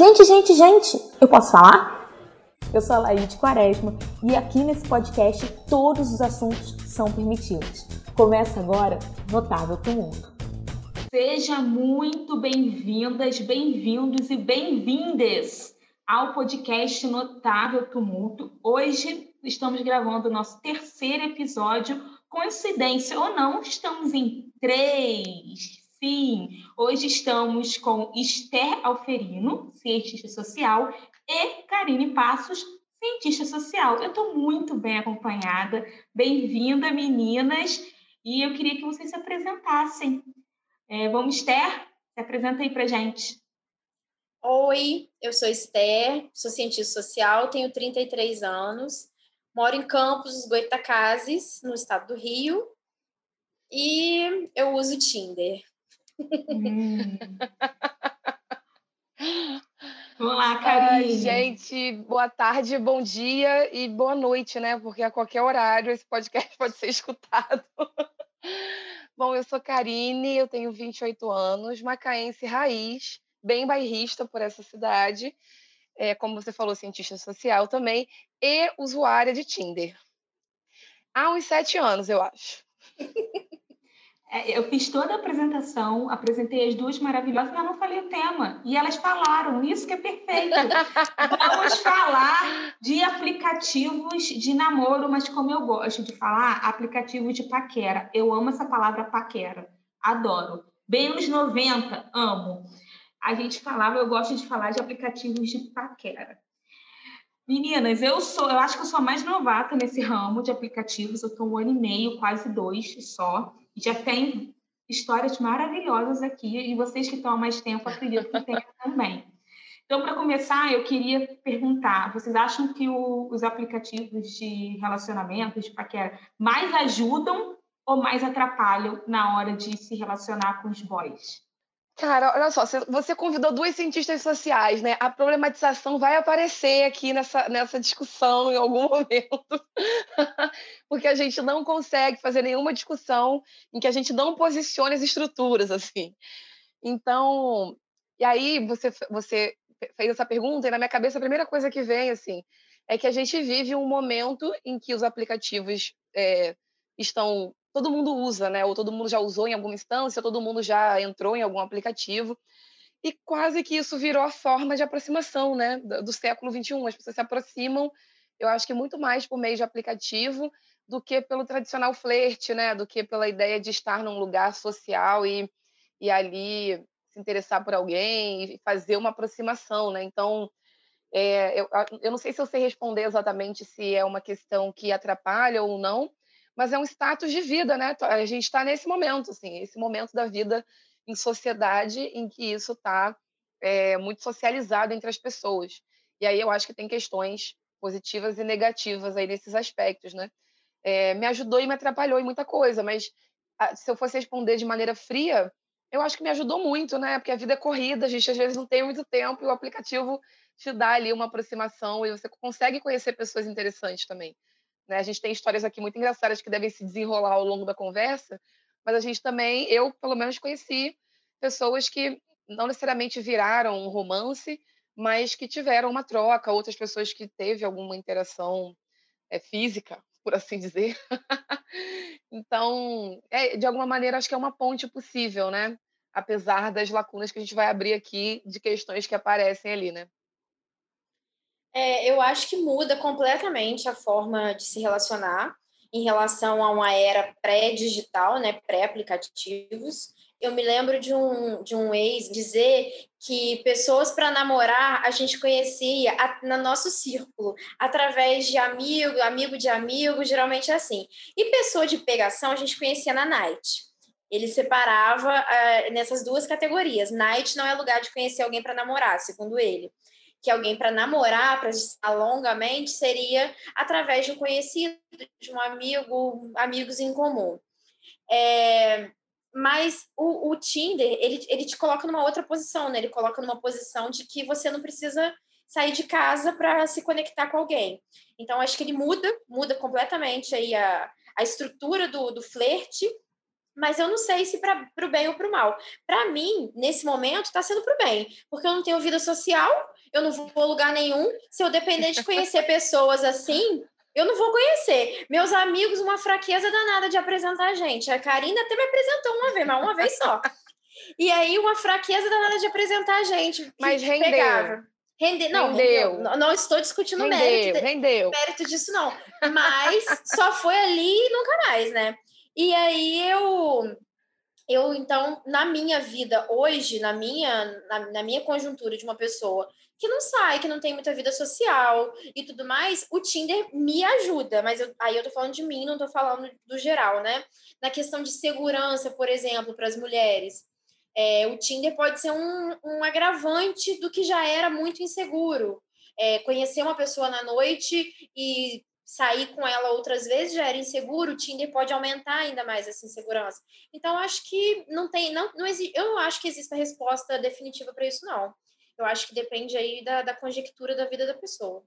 Gente, gente, gente, eu posso falar? Eu sou a Laíde Quaresma e aqui nesse podcast todos os assuntos são permitidos. Começa agora Notável Tumulto. Seja muito bem-vindas, bem-vindos e bem-vindes ao podcast Notável Tumulto. Hoje estamos gravando o nosso terceiro episódio. Coincidência ou não, estamos em três, Sim, hoje estamos com Esther Alferino, cientista social, e Karine Passos, cientista social. Eu estou muito bem acompanhada. Bem-vinda, meninas. E eu queria que vocês se apresentassem. É, vamos, Esther? Se apresenta aí para gente. Oi, eu sou Esther, sou cientista social, tenho 33 anos, moro em Campos dos Goitacazes, no estado do Rio, e eu uso Tinder. Hum. Olá, Karine. gente, boa tarde, bom dia e boa noite, né? Porque a qualquer horário esse podcast pode ser escutado. Bom, eu sou Karine, eu tenho 28 anos, macaense raiz, bem bairrista por essa cidade, é, como você falou, cientista social também, e usuária de Tinder. Há uns sete anos, eu acho. É, eu fiz toda a apresentação, apresentei as duas maravilhosas, mas não falei o tema. E elas falaram, isso que é perfeito. Vamos falar de aplicativos de namoro, mas como eu gosto de falar, aplicativos de paquera. Eu amo essa palavra paquera, adoro. Bem nos 90, amo. A gente falava, eu gosto de falar de aplicativos de paquera. Meninas, eu sou, eu acho que eu sou a mais novata nesse ramo de aplicativos. Eu estou um ano e meio, quase dois só já tem histórias maravilhosas aqui e vocês que estão há mais tempo acredito que tenham também. Então, para começar, eu queria perguntar: vocês acham que o, os aplicativos de relacionamento, de paquera, mais ajudam ou mais atrapalham na hora de se relacionar com os boys? Cara, olha só, você convidou duas cientistas sociais, né? A problematização vai aparecer aqui nessa, nessa discussão em algum momento, porque a gente não consegue fazer nenhuma discussão em que a gente não posicione as estruturas, assim. Então, e aí você, você fez essa pergunta e na minha cabeça a primeira coisa que vem, assim, é que a gente vive um momento em que os aplicativos é, estão todo mundo usa, né? Ou todo mundo já usou em alguma instância, todo mundo já entrou em algum aplicativo. E quase que isso virou a forma de aproximação, né? Do século XXI. As pessoas se aproximam, eu acho que muito mais por meio de aplicativo do que pelo tradicional flerte, né? Do que pela ideia de estar num lugar social e, e ali se interessar por alguém e fazer uma aproximação, né? Então, é, eu, eu não sei se eu sei responder exatamente se é uma questão que atrapalha ou não, mas é um status de vida, né? A gente está nesse momento, assim, esse momento da vida em sociedade em que isso está é, muito socializado entre as pessoas. E aí eu acho que tem questões positivas e negativas aí nesses aspectos, né? É, me ajudou e me atrapalhou em muita coisa, mas se eu fosse responder de maneira fria, eu acho que me ajudou muito, né? Porque a vida é corrida, a gente às vezes não tem muito tempo e o aplicativo te dá ali uma aproximação e você consegue conhecer pessoas interessantes também. Né? A gente tem histórias aqui muito engraçadas que devem se desenrolar ao longo da conversa, mas a gente também, eu pelo menos conheci pessoas que não necessariamente viraram um romance, mas que tiveram uma troca, outras pessoas que teve alguma interação é, física, por assim dizer. então, é, de alguma maneira, acho que é uma ponte possível, né? Apesar das lacunas que a gente vai abrir aqui de questões que aparecem ali, né? É, eu acho que muda completamente a forma de se relacionar em relação a uma era pré-digital, né, pré-aplicativos. Eu me lembro de um, de um ex dizer que pessoas para namorar a gente conhecia a, no nosso círculo, através de amigo, amigo de amigo, geralmente é assim. E pessoa de pegação a gente conhecia na night. Ele separava uh, nessas duas categorias. Night não é lugar de conhecer alguém para namorar, segundo ele que alguém para namorar, para estar longamente, seria através de um conhecido, de um amigo, amigos em comum. É, mas o, o, Tinder, ele, ele te coloca numa outra posição, né? Ele coloca numa posição de que você não precisa sair de casa para se conectar com alguém. Então, acho que ele muda, muda completamente aí a, a estrutura do, do flerte, mas eu não sei se para o bem ou para o mal. Para mim, nesse momento, está sendo para o bem, porque eu não tenho vida social, eu não vou a lugar nenhum. Se eu depender de conhecer pessoas assim, eu não vou conhecer. Meus amigos, uma fraqueza danada de apresentar a gente. A Karina até me apresentou uma vez, mas uma vez só. E aí, uma fraqueza danada de apresentar a gente. Mas rendeu. Pegava. Rende... Não, rendeu. rendeu. Não estou discutindo rendeu, mérito, rendeu. mérito disso, não. Mas só foi ali e nunca mais, né? E aí eu eu então na minha vida hoje na minha na, na, minha conjuntura de uma pessoa que não sai que não tem muita vida social e tudo mais o Tinder me ajuda mas eu, aí eu tô falando de mim não tô falando do geral né na questão de segurança por exemplo para as mulheres é, o Tinder pode ser um, um agravante do que já era muito inseguro é, conhecer uma pessoa na noite e sair com ela outras vezes já era inseguro, o Tinder pode aumentar ainda mais essa insegurança. Então, acho que não tem, não, não eu não acho que exista resposta definitiva para isso, não. Eu acho que depende aí da, da conjectura da vida da pessoa.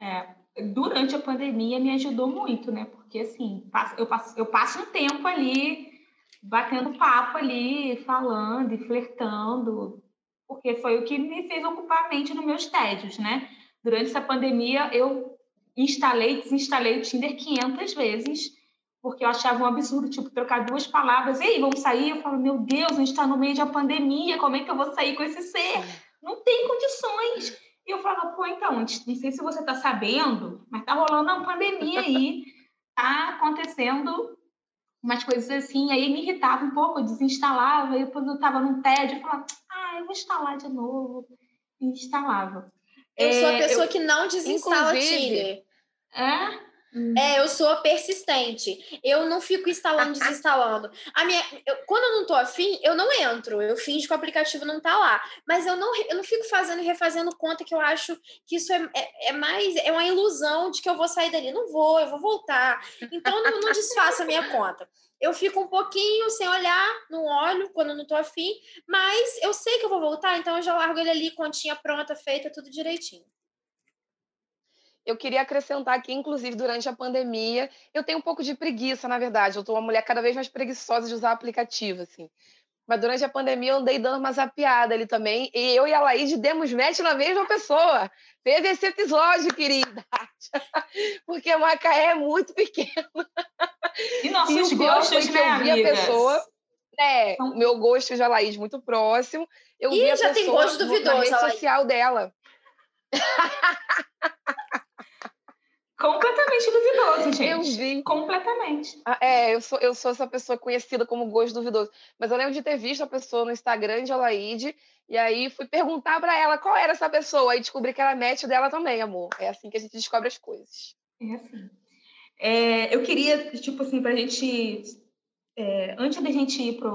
É, durante a pandemia me ajudou muito, né? Porque assim, eu passo, eu passo um tempo ali batendo papo ali, falando e flertando, porque foi o que me fez ocupar a mente nos meus tédios, né? Durante essa pandemia, eu instalei, desinstalei o Tinder 500 vezes, porque eu achava um absurdo, tipo, trocar duas palavras, ei, vamos sair? Eu falo, meu Deus, a gente está no meio de uma pandemia, como é que eu vou sair com esse ser? Não tem condições. E eu falava, pô, então, não sei se você está sabendo, mas tá rolando uma pandemia aí, tá acontecendo umas coisas assim, aí me irritava um pouco, eu desinstalava, e depois eu estava num tédio, eu falava, ah, eu vou instalar de novo, e instalava. Eu sou a é, pessoa eu, que não desinstala Tinder. É? É, eu sou persistente. Eu não fico instalando, desinstalando. A minha, eu, quando eu não tô afim, eu não entro. Eu finjo que o aplicativo não tá lá. Mas eu não, eu não fico fazendo e refazendo conta que eu acho que isso é, é, é mais. É uma ilusão de que eu vou sair dali. Não vou, eu vou voltar. Então, não, não desfaço a minha conta. Eu fico um pouquinho sem olhar, não olho quando não tô afim, mas eu sei que eu vou voltar, então eu já largo ele ali, continha pronta, feita, tudo direitinho eu queria acrescentar aqui, inclusive, durante a pandemia, eu tenho um pouco de preguiça, na verdade. Eu estou uma mulher cada vez mais preguiçosa de usar aplicativo, assim. Mas durante a pandemia eu andei dando uma zapiada ali também. E eu e a Laís demos match na mesma pessoa. Teve esse episódio, querida. Porque a Macaé é muito pequena. E nossos e gostos, né, amigas? a pessoa. É, o meu gosto de Laís muito próximo. Eu Ih, vi a já pessoa tem gosto duvidoso, na rede social dela. Completamente duvidoso, gente. Eu vi. Completamente. Ah, é, eu sou, eu sou essa pessoa conhecida como gosto duvidoso. Mas eu lembro de ter visto a pessoa no Instagram de Alaide, e aí fui perguntar para ela qual era essa pessoa, e descobri que era match dela também, amor. É assim que a gente descobre as coisas. É assim. É, eu queria, tipo assim, pra gente. É, antes da gente ir para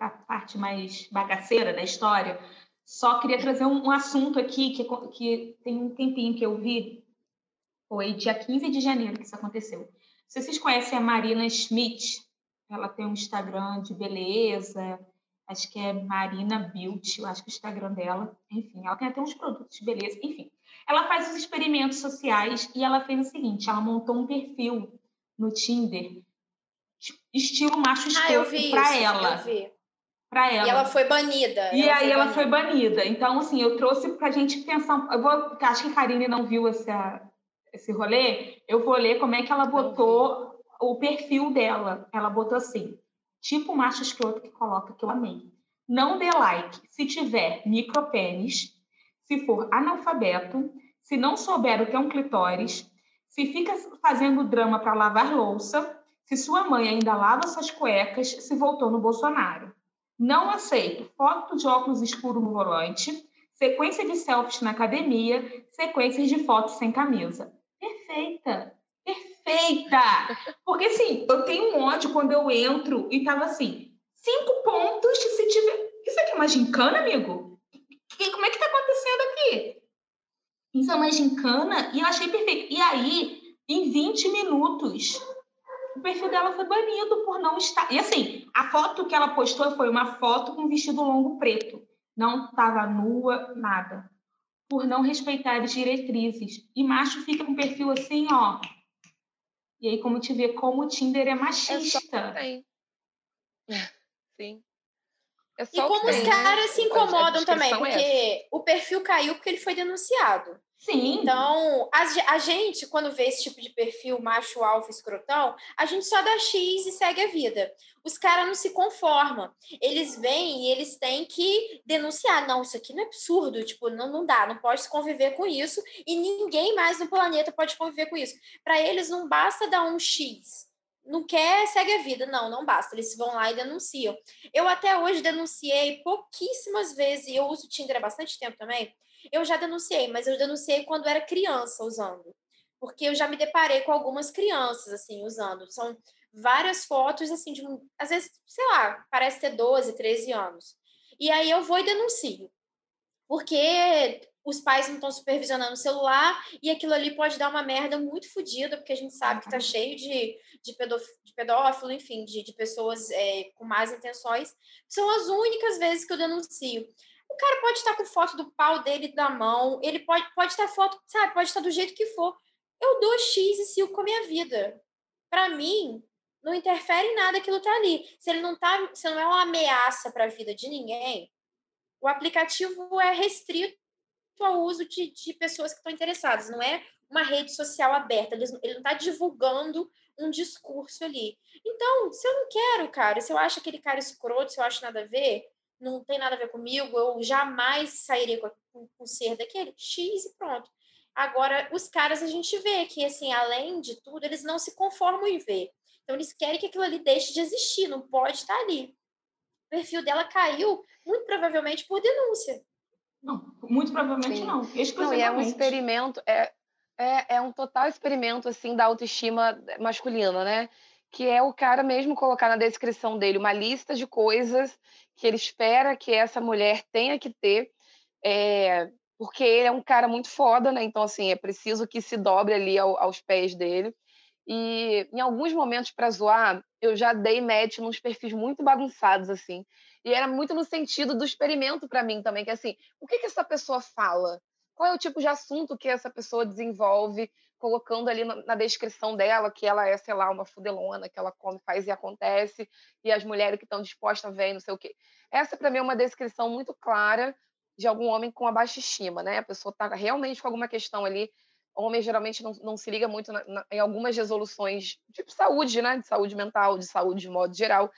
a parte mais bagaceira da história, só queria trazer um, um assunto aqui que, que tem um tempinho que eu vi foi dia 15 de janeiro que isso aconteceu. Se vocês conhecem a Marina Schmidt, ela tem um Instagram de beleza, acho que é Marina Beauty, eu acho que é o Instagram dela. Enfim, ela tem até uns produtos de beleza. Enfim, ela faz os experimentos sociais e ela fez o seguinte: ela montou um perfil no Tinder, estilo macho escroto, ah, para ela. Pra ela. E ela foi banida. E ela aí foi ela banida. foi banida. Então, assim, eu trouxe para a gente pensar. Eu vou, acho que a Karine não viu essa, esse rolê, eu vou ler como é que ela botou o perfil dela. Ela botou assim, tipo macho escroto que coloca, que eu amei. Não dê like se tiver micropênis, se for analfabeto, se não souber o que é um clitóris, se fica fazendo drama para lavar louça, se sua mãe ainda lava suas cuecas, se voltou no Bolsonaro. Não aceito foto de óculos escuros no volante, sequência de selfies na academia, sequências de fotos sem camisa perfeita. Perfeita! Porque assim, eu tenho um ódio quando eu entro e tava assim, cinco pontos se tiver. Isso aqui é uma gincana, amigo? E como é que tá acontecendo aqui? Isso é uma gincana e eu achei perfeito. E aí, em 20 minutos, o perfil dela foi banido por não estar. E assim, a foto que ela postou foi uma foto com vestido longo preto. Não estava nua, nada por não respeitar as diretrizes. E macho fica com perfil assim, ó. E aí, como te vê, como o Tinder é machista. É Sim. É e como tem, os né? caras se incomodam também, é porque o perfil caiu porque ele foi denunciado. Sim. Então, a, a, gente, quando vê esse tipo de perfil macho, alfa, escrotão, a gente só dá X e segue a vida. Os caras não se conformam. Eles vêm e eles têm que denunciar. Não, isso aqui não é absurdo. Tipo, não, não dá, não pode conviver com isso. E ninguém mais no planeta pode conviver com isso. Para eles, não basta dar um X não quer, segue a vida. Não, não basta. Eles vão lá e denunciam. Eu até hoje denunciei pouquíssimas vezes, e eu uso Tinder há bastante tempo também. Eu já denunciei, mas eu denunciei quando era criança usando. Porque eu já me deparei com algumas crianças, assim, usando. São várias fotos, assim, de, às vezes, sei lá, parece ter 12, 13 anos. E aí eu vou e denuncio. Porque os pais não estão supervisionando o celular e aquilo ali pode dar uma merda muito fodida, porque a gente sabe que tá cheio de, de, de pedófilo, enfim, de, de pessoas é, com más intenções. São as únicas vezes que eu denuncio. O cara pode estar com foto do pau dele da mão, ele pode, pode estar foto, sabe, pode estar do jeito que for. Eu dou X e sigo com a minha vida. Para mim, não interfere em nada aquilo tá ali. Se ele não tá, se não é uma ameaça para a vida de ninguém, o aplicativo é restrito ao uso de, de pessoas que estão interessadas, não é uma rede social aberta, ele, não está divulgando um discurso ali. Então, se eu não quero, cara, se eu acho aquele cara escroto, se eu acho nada a ver, não tem nada a ver comigo, eu jamais sairia com, o ser daquele, X e pronto. Agora, os caras, a gente vê que, assim, além de tudo, eles não se conformam em ver. Então, eles querem que aquilo ali deixe de existir, não pode estar ali. O perfil dela caiu, muito provavelmente por denúncia. Não, muito provavelmente Sim. não. Não, e é um experimento, é, é, é um total experimento, assim, da autoestima masculina, né? Que é o cara mesmo colocar na descrição dele uma lista de coisas que ele espera que essa mulher tenha que ter, é, porque ele é um cara muito foda, né? Então, assim, é preciso que se dobre ali ao, aos pés dele. E em alguns momentos, para zoar, eu já dei match nos perfis muito bagunçados, assim. E era muito no sentido do experimento para mim também, que assim, o que, que essa pessoa fala? Qual é o tipo de assunto que essa pessoa desenvolve, colocando ali na, descrição dela que ela é, sei lá, uma fudelona, que ela come, faz e acontece, e as mulheres que estão dispostas ver, não sei o quê. Essa, para mim, é uma descrição muito clara de algum homem com a baixa estima, né? A pessoa está realmente com alguma questão ali. O homem geralmente não, não se liga muito na, na, em algumas resoluções de saúde, né? De saúde mental, de saúde de modo geral.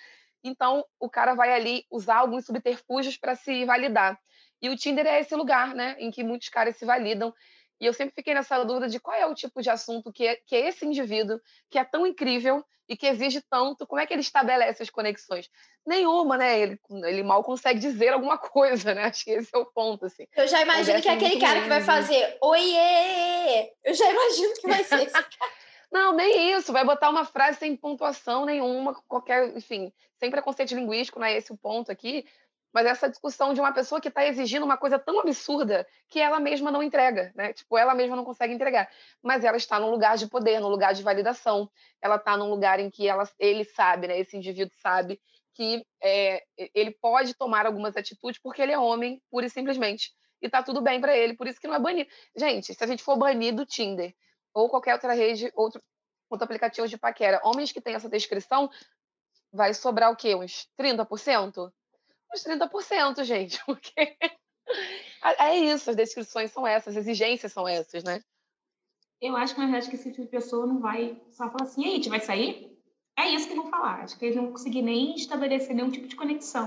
Então, o cara vai ali usar alguns subterfúgios para se validar. E o Tinder é esse lugar, né, em que muitos caras se validam. E eu sempre fiquei nessa dúvida de qual é o tipo de assunto que é, que é esse indivíduo, que é tão incrível e que exige tanto, como é que ele estabelece as conexões? Nenhuma, né? Ele, ele mal consegue dizer alguma coisa, né? Acho que esse é o ponto, assim. Eu já imagino que é aquele cara lindo. que vai fazer oiê! Eu já imagino que vai ser esse cara. Não, nem isso. Vai botar uma frase sem pontuação nenhuma, qualquer, enfim, sem preconceito linguístico, não é esse o ponto aqui. Mas essa discussão de uma pessoa que está exigindo uma coisa tão absurda que ela mesma não entrega, né? Tipo, ela mesma não consegue entregar. Mas ela está num lugar de poder, num lugar de validação. Ela está num lugar em que ela, ele sabe, né? Esse indivíduo sabe que é, ele pode tomar algumas atitudes porque ele é homem, pura e simplesmente. E tá tudo bem para ele, por isso que não é banido. Gente, se a gente for banir do Tinder, ou qualquer outra rede, outro, outro aplicativo de paquera, homens que têm essa descrição, vai sobrar o quê? Uns 30%? Uns 30%, gente, porque é isso, as descrições são essas, as exigências são essas, né? Eu acho que, na verdade, que esse tipo de pessoa não vai só falar assim, e aí, a gente vai sair? É isso que vão falar. Acho que eles não vão conseguir nem estabelecer nenhum tipo de conexão.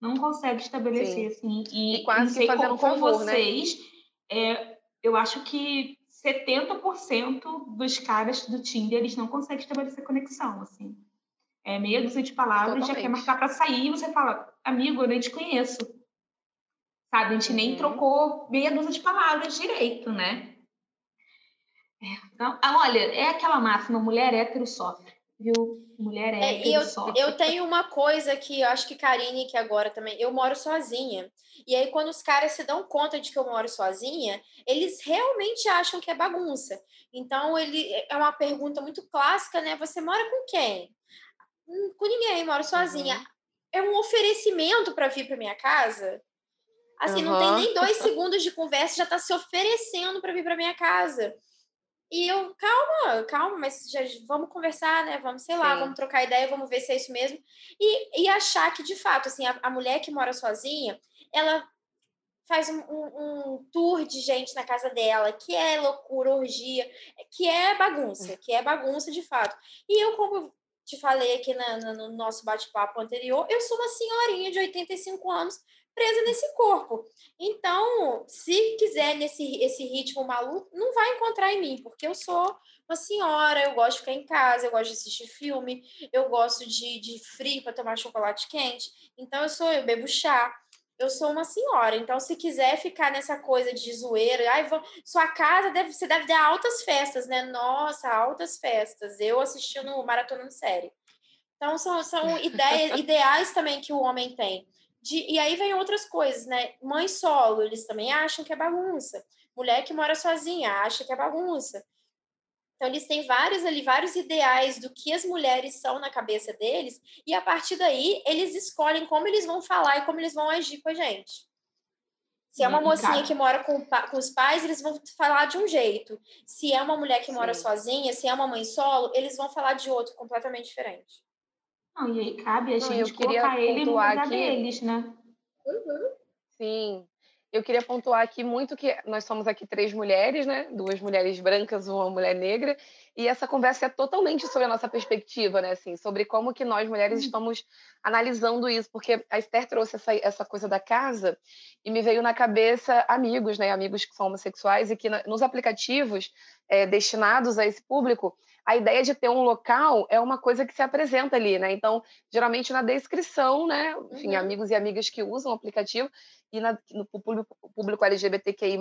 Não consegue estabelecer, Sim. assim. E, e quase que fazendo com, um favor, com né? vocês, né? é, eu acho que 70% dos caras do Tinder, eles não conseguem estabelecer conexão, assim. É meia dúzia de palavras, Totalmente. já quer marcar para sair e você fala, amigo, eu nem te conheço. Sabe, a gente uhum. nem trocou meia dúzia de palavras direito, né? É, então, ah, olha, é aquela máxima, mulher hétero sofre viu? Mulher é, é e eu, eu tenho uma coisa que eu acho que Karine, que agora também, eu moro sozinha. E aí, quando os caras se dão conta de que eu moro sozinha, eles realmente acham que é bagunça. Então, ele é uma pergunta muito clássica, né? Você mora com quem? Hum, com ninguém, moro sozinha. Uhum. É um oferecimento para vir para minha casa? Assim, uhum. não tem nem dois segundos de conversa, já está se oferecendo para vir para minha casa. E eu, calma, calma, mas já vamos conversar, né? Vamos, sei lá, Sim. vamos trocar ideia, vamos ver se é isso mesmo. E, e achar que, de fato, assim, a, a mulher que mora sozinha, ela faz um, um, um, tour de gente na casa dela, que é loucura, orgia, que é bagunça, que é bagunça de fato. E eu, como te falei aqui na, na, no nosso bate-papo anterior, eu sou uma senhorinha de 85 anos presa nesse corpo. Então, se quiser nesse esse ritmo maluco, não vai encontrar em mim, porque eu sou uma senhora, eu gosto de ficar em casa, eu gosto de assistir filme, eu gosto de, de frio para tomar chocolate quente. Então, eu sou, eu bebo chá eu sou uma senhora, então se quiser ficar nessa coisa de zoeira, ai, vou, sua casa deve, você deve dar altas festas, né? Nossa, altas festas. Eu assistindo maratona de série. Então são, são ideias, ideais também que o homem tem. De, e aí vem outras coisas, né? Mãe solo, eles também acham que é bagunça. Mulher que mora sozinha acha que é bagunça. Então, eles têm vários ali, vários ideais do que as mulheres são na cabeça deles, e a partir daí eles escolhem como eles vão falar e como eles vão agir com a gente. Se é uma mocinha que mora com, com os pais, eles vão falar de um jeito. Se é uma mulher que Sim. mora sozinha, se é uma mãe solo, eles vão falar de outro completamente diferente. Não, e aí cabe a Não, gente colocar ele no lugar aqui... deles, né? Uhum. Sim. Eu queria pontuar aqui muito que nós somos aqui três mulheres, né? Duas mulheres brancas, uma mulher negra, e essa conversa é totalmente sobre a nossa perspectiva, né? Assim, sobre como que nós mulheres hum. estamos analisando isso, porque a Esther trouxe essa, essa coisa da casa e me veio na cabeça amigos, né? Amigos que são homossexuais e que nos aplicativos é, destinados a esse público, a ideia de ter um local é uma coisa que se apresenta ali, né? Então, geralmente na descrição, né? Enfim, uhum. amigos e amigas que usam o aplicativo e na, no público, público LGBTQI+,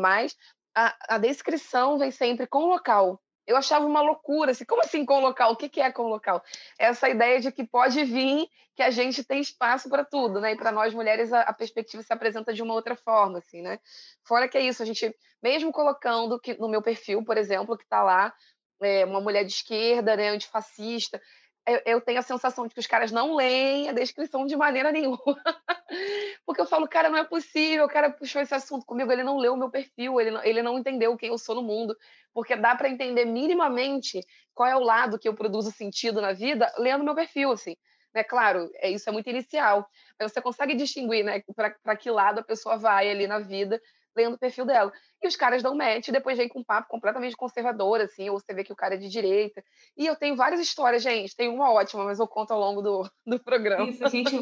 a, a descrição vem sempre com local. Eu achava uma loucura, assim, como assim com local? O que, que é com local? Essa ideia de que pode vir, que a gente tem espaço para tudo, né? E para nós mulheres a, a, perspectiva se apresenta de uma outra forma, assim, né? Fora que é isso, a gente, mesmo colocando que no meu perfil, por exemplo, que está lá, é, uma mulher de esquerda, né, antifascista, eu, eu tenho a sensação de que os caras não leem a descrição de maneira nenhuma. Porque eu falo, cara, não é possível, o cara puxou esse assunto comigo, ele não leu o meu perfil, ele não, ele não entendeu quem eu sou no mundo. Porque dá para entender minimamente qual é o lado que eu produzo sentido na vida lendo meu perfil, assim. Né? Claro, é, isso é muito inicial, mas você consegue distinguir né, para que lado a pessoa vai ali na vida lendo o perfil dela. E os caras dão match e depois vem com um papo completamente conservador, assim, ou você vê que o cara é de direita. E eu tenho várias histórias, gente. Tem uma ótima, mas eu conto ao longo do, do programa. Isso, gente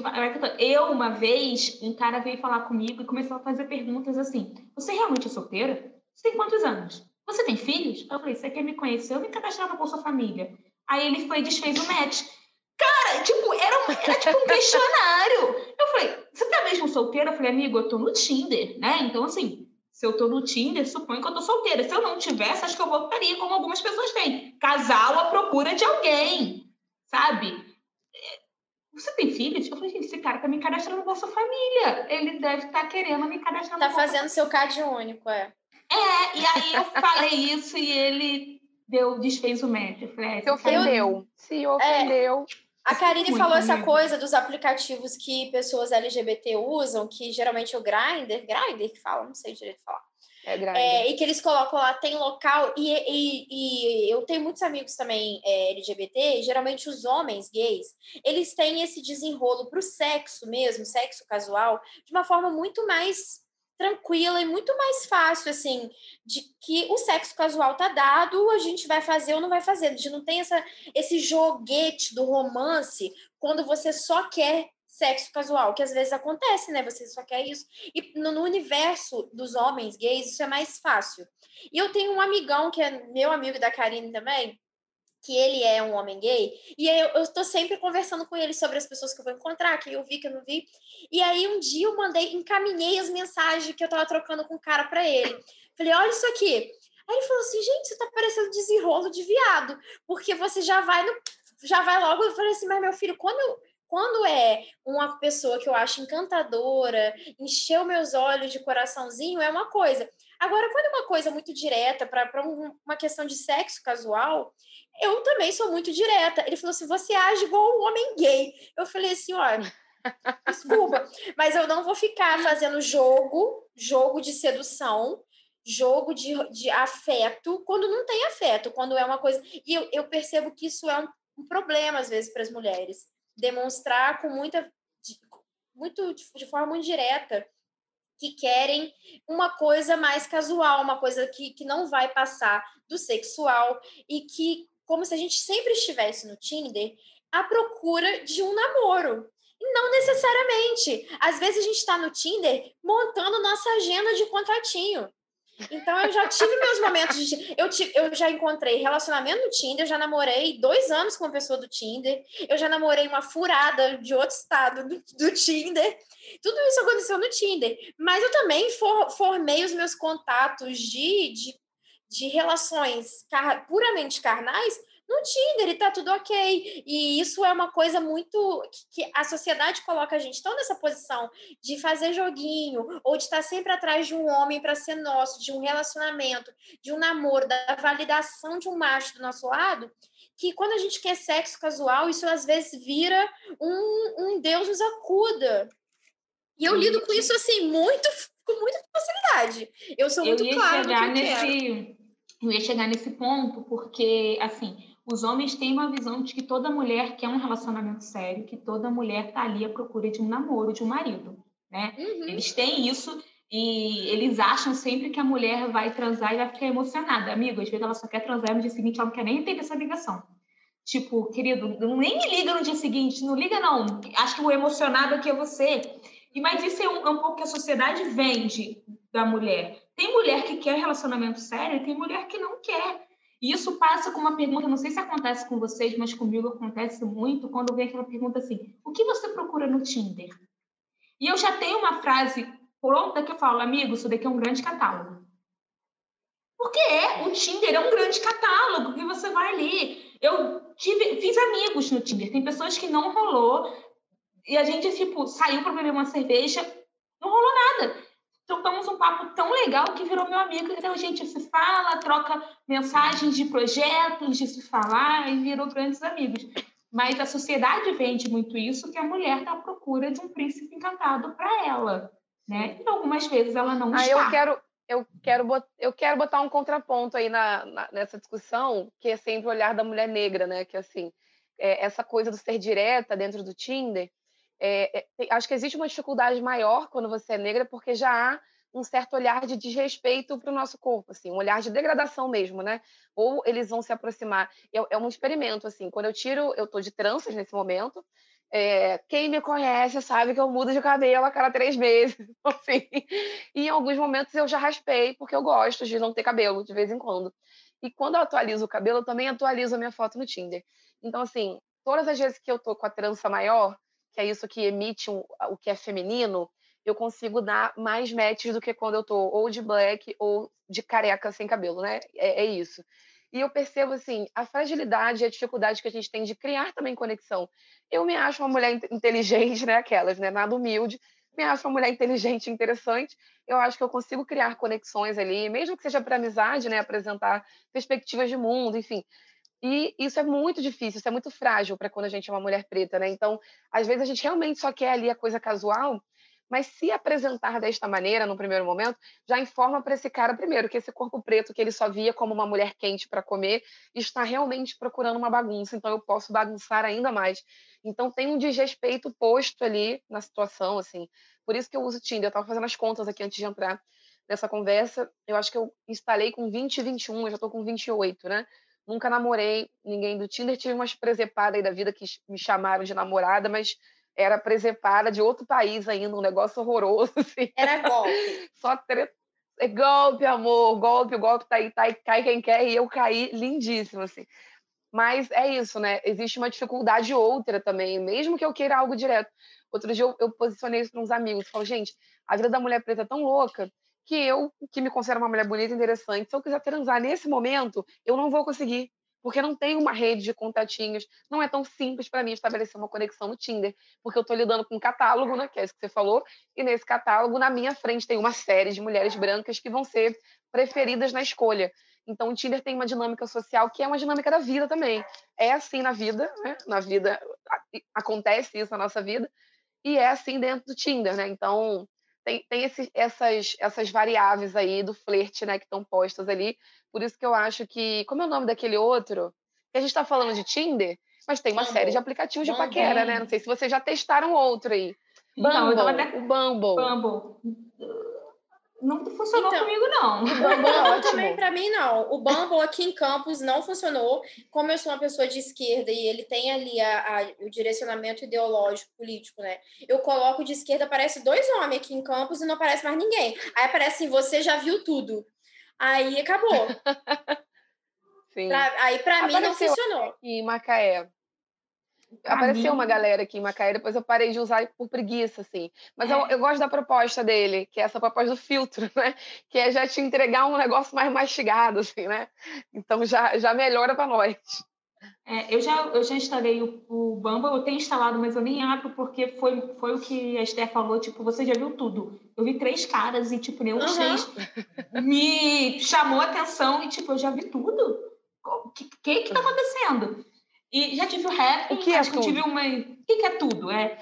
Eu, uma vez, um cara veio falar comigo e começou a fazer perguntas assim: Você realmente é solteira? Você tem quantos anos? Você tem filhos? Eu falei: Você quer me conhecer? Eu me cadastrava com sua família. Aí ele foi e desfez o match. Cara, tipo, era, um, era tipo um questionário. Eu falei, você tá mesmo solteira? Eu falei, amigo, eu tô no Tinder, né? Então, assim, se eu tô no Tinder, suponho que eu tô solteira. Se eu não tivesse, acho que eu voltaria como algumas pessoas têm. Casal à procura de alguém, sabe? É, você tem filhos? Eu falei, gente, esse cara tá me cadastrando na sua família. Ele deve estar tá querendo me cadastrar Tá fazendo seu CAD único, é. É, e aí eu falei isso e ele deu, desfez o falei, é, se ofendeu. Se ofendeu. É. A Karine Muito falou essa coisa dos aplicativos que pessoas LGBT usam, que geralmente é o Grindr, Grindr que fala, não sei direito falar. É, é, e que eles colocam lá, tem local, e, e, e eu tenho muitos amigos também é, LGBT, geralmente os homens gays, eles têm esse desenrolo para o sexo mesmo, sexo casual, de uma forma muito mais tranquila e muito mais fácil, assim, de que o sexo casual tá dado, a gente vai fazer ou não vai fazer. A gente não tem essa, esse joguete do romance quando você só quer sexo casual, que às vezes acontece, né? Você só quer isso. E no, no universo dos homens gays, isso é mais fácil. E eu tenho um amigão, que é meu amigo da Karine também, que ele é um homem gay, e eu, tô sempre conversando com ele sobre as pessoas que eu vou encontrar, que eu vi, que eu não vi. E aí um dia eu mandei, encaminhei as mensagens que eu tava trocando com o cara para ele. Falei, olha isso aqui. Aí ele falou assim, gente, você tá parecendo desenrolo de viado, porque você já vai no, já vai logo. Eu falei assim, mas meu filho, quando eu, quando é uma pessoa que eu acho encantadora, encheu meus olhos de coraçãozinho, é uma coisa. Agora, quando é uma coisa muito direta para uma questão de sexo casual, eu também sou muito direta. Ele falou assim: você age igual um homem gay. Eu falei assim: olha. Desculpa, mas eu não vou ficar fazendo jogo, jogo de sedução, jogo de, de afeto quando não tem afeto, quando é uma coisa. E eu, eu percebo que isso é um, um problema, às vezes, para as mulheres. Demonstrar com muita. De, muito, de forma muito direta que querem uma coisa mais casual, uma coisa que, que não vai passar do sexual e que, como se a gente sempre estivesse no Tinder, à procura de um namoro. Não necessariamente. Às vezes a gente está no Tinder montando nossa agenda de contratinho. Então eu já tive meus momentos de. Eu, tive, eu já encontrei relacionamento no Tinder, eu já namorei dois anos com uma pessoa do Tinder, eu já namorei uma furada de outro estado do, do Tinder. Tudo isso aconteceu no Tinder. Mas eu também for, formei os meus contatos de, de, de relações car puramente carnais no Tinder e tá tudo ok. E isso é uma coisa muito que a sociedade coloca a gente tão nessa posição de fazer joguinho ou de estar sempre atrás de um homem para ser nosso, de um relacionamento, de um namoro, da validação de um macho do nosso lado, que quando a gente quer sexo casual, isso às vezes vira um, um Deus nos acuda. E eu lido com isso assim muito com muita facilidade. Eu sou muito eu clara chegar nesse eu ia chegar nesse ponto porque assim os homens têm uma visão de que toda mulher quer um relacionamento sério, que toda mulher está ali à procura de um namoro, de um marido, né? Uhum. Eles têm isso e eles acham sempre que a mulher vai transar e vai ficar emocionada. Amigo, às vezes ela só quer transar no dia seguinte, ela não quer nem ter essa ligação. Tipo, querido, nem me liga no dia seguinte, não liga não. Acho que o emocionado aqui é você. E mas isso é um, é um pouco que a sociedade vende da mulher. Tem mulher que quer relacionamento sério, e tem mulher que não quer. E isso passa com uma pergunta, não sei se acontece com vocês, mas comigo acontece muito, quando vem aquela pergunta assim: o que você procura no Tinder? E eu já tenho uma frase pronta que eu falo, amigo, isso daqui é um grande catálogo. Porque é, o Tinder é um grande catálogo que você vai ali. Eu tive, fiz amigos no Tinder, tem pessoas que não rolou, e a gente, tipo, saiu para beber uma cerveja, não rolou nada trocamos um papo tão legal que virou meu amigo. Então a gente se fala, troca mensagens de projetos, de se falar e virou grandes amigos. Mas a sociedade vende muito isso, que a mulher está à procura de um príncipe encantado para ela, né? E algumas vezes ela não ah, está. Eu quero, eu quero, eu quero botar um contraponto aí na, na, nessa discussão, que é sempre o olhar da mulher negra, né? Que assim, é, essa coisa do ser direta dentro do Tinder, é, é, acho que existe uma dificuldade maior quando você é negra, porque já há um certo olhar de desrespeito para o nosso corpo, assim, um olhar de degradação mesmo, né? Ou eles vão se aproximar. É, é um experimento, assim. Quando eu tiro, eu estou de tranças nesse momento. É, quem me conhece sabe que eu mudo de cabelo a cada três meses, assim. E em alguns momentos eu já raspei, porque eu gosto de não ter cabelo de vez em quando. E quando eu atualizo o cabelo, eu também atualizo a minha foto no Tinder. Então, assim, todas as vezes que eu tô com a trança maior, que é isso que emite um, o que é feminino, eu consigo dar mais matches do que quando eu tô ou de black ou de careca sem cabelo, né? É, é isso. E eu percebo, assim, a fragilidade e a dificuldade que a gente tem de criar também conexão. Eu me acho uma mulher inteligente, né? Aquelas, né? Nada humilde. Me acho uma mulher inteligente interessante. Eu acho que eu consigo criar conexões ali, mesmo que seja para amizade, né? Apresentar perspectivas de mundo, enfim. E isso é muito difícil, isso é muito frágil para quando a gente é uma mulher preta, né? Então, às vezes a gente realmente só quer ali a coisa casual, mas se apresentar desta maneira no primeiro momento, já informa para esse cara primeiro que esse corpo preto que ele só via como uma mulher quente para comer está realmente procurando uma bagunça, então eu posso bagunçar ainda mais. Então tem um desrespeito posto ali na situação, assim. Por isso que eu uso o Tinder. Eu estava fazendo as contas aqui antes de entrar nessa conversa. Eu acho que eu instalei com 20 e 21, eu já estou com 28, né? Nunca namorei ninguém do Tinder, tive umas presepadas aí da vida que me chamaram de namorada, mas era presepada de outro país ainda, um negócio horroroso. Assim. Era golpe. Só tre... É golpe, amor, golpe, golpe tá aí, tá aí, cai quem quer, e eu caí lindíssimo, assim. Mas é isso, né? Existe uma dificuldade outra também, mesmo que eu queira algo direto. Outro dia eu, eu posicionei isso para uns amigos, falo, gente, a vida da mulher preta é tão louca que eu, que me considero uma mulher bonita e interessante, se eu quiser transar nesse momento, eu não vou conseguir, porque não tem uma rede de contatinhos, não é tão simples para mim estabelecer uma conexão no Tinder, porque eu estou lidando com um catálogo, né, que é isso que você falou, e nesse catálogo, na minha frente, tem uma série de mulheres brancas que vão ser preferidas na escolha. Então, o Tinder tem uma dinâmica social que é uma dinâmica da vida também. É assim na vida, né? Na vida acontece isso na nossa vida, e é assim dentro do Tinder, né? Então, tem, tem esse, essas, essas variáveis aí do flerte, né, que estão postas ali. Por isso que eu acho que. Como é o nome daquele outro? Que a gente está falando de Tinder, mas tem uma Bumble. série de aplicativos de Bumble. paquera, né? Não sei se vocês já testaram outro aí. Bumble, não, até... o Bumble. Bumble. Não funcionou então, comigo, não. O Bumble é também, para mim, não. O Bumble aqui em Campos não funcionou. Como eu sou uma pessoa de esquerda e ele tem ali a, a, o direcionamento ideológico, político, né? Eu coloco de esquerda, aparece dois homens aqui em Campos e não aparece mais ninguém. Aí aparece assim, você já viu tudo. Aí acabou. Sim. Pra, aí, para mim, não funcionou. Em Macaé. Apareceu uma galera aqui em Macaé, depois eu parei de usar por preguiça, assim. Mas é. eu, eu, gosto da proposta dele, que é essa proposta do filtro, né? Que é já te entregar um negócio mais mastigado, assim, né? Então já, já melhora para nós. É, eu, já, eu já instalei o, o Bumble, eu tenho instalado, mas eu nem abro porque foi, foi o que a Esther falou, tipo, você já viu tudo. Eu vi três caras e, tipo, nenhum uhum. três me chamou a atenção e, tipo, eu já vi tudo. O que, que que tá acontecendo? E já tive o rap, o que é acho que tive uma. O que, que é tudo? É,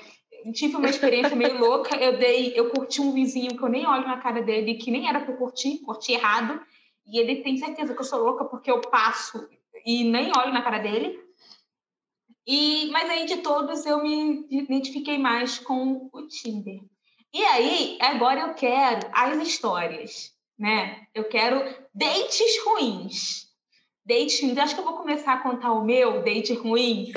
tive uma experiência meio louca. Eu dei, eu curti um vizinho que eu nem olho na cara dele, que nem era para eu curtir, curti errado. E ele tem certeza que eu sou louca porque eu passo e nem olho na cara dele. E, mas aí de todos eu me identifiquei mais com o Tinder. E aí, agora eu quero as histórias, né? Eu quero dates ruins date ruim. Acho que eu vou começar a contar o meu date ruim.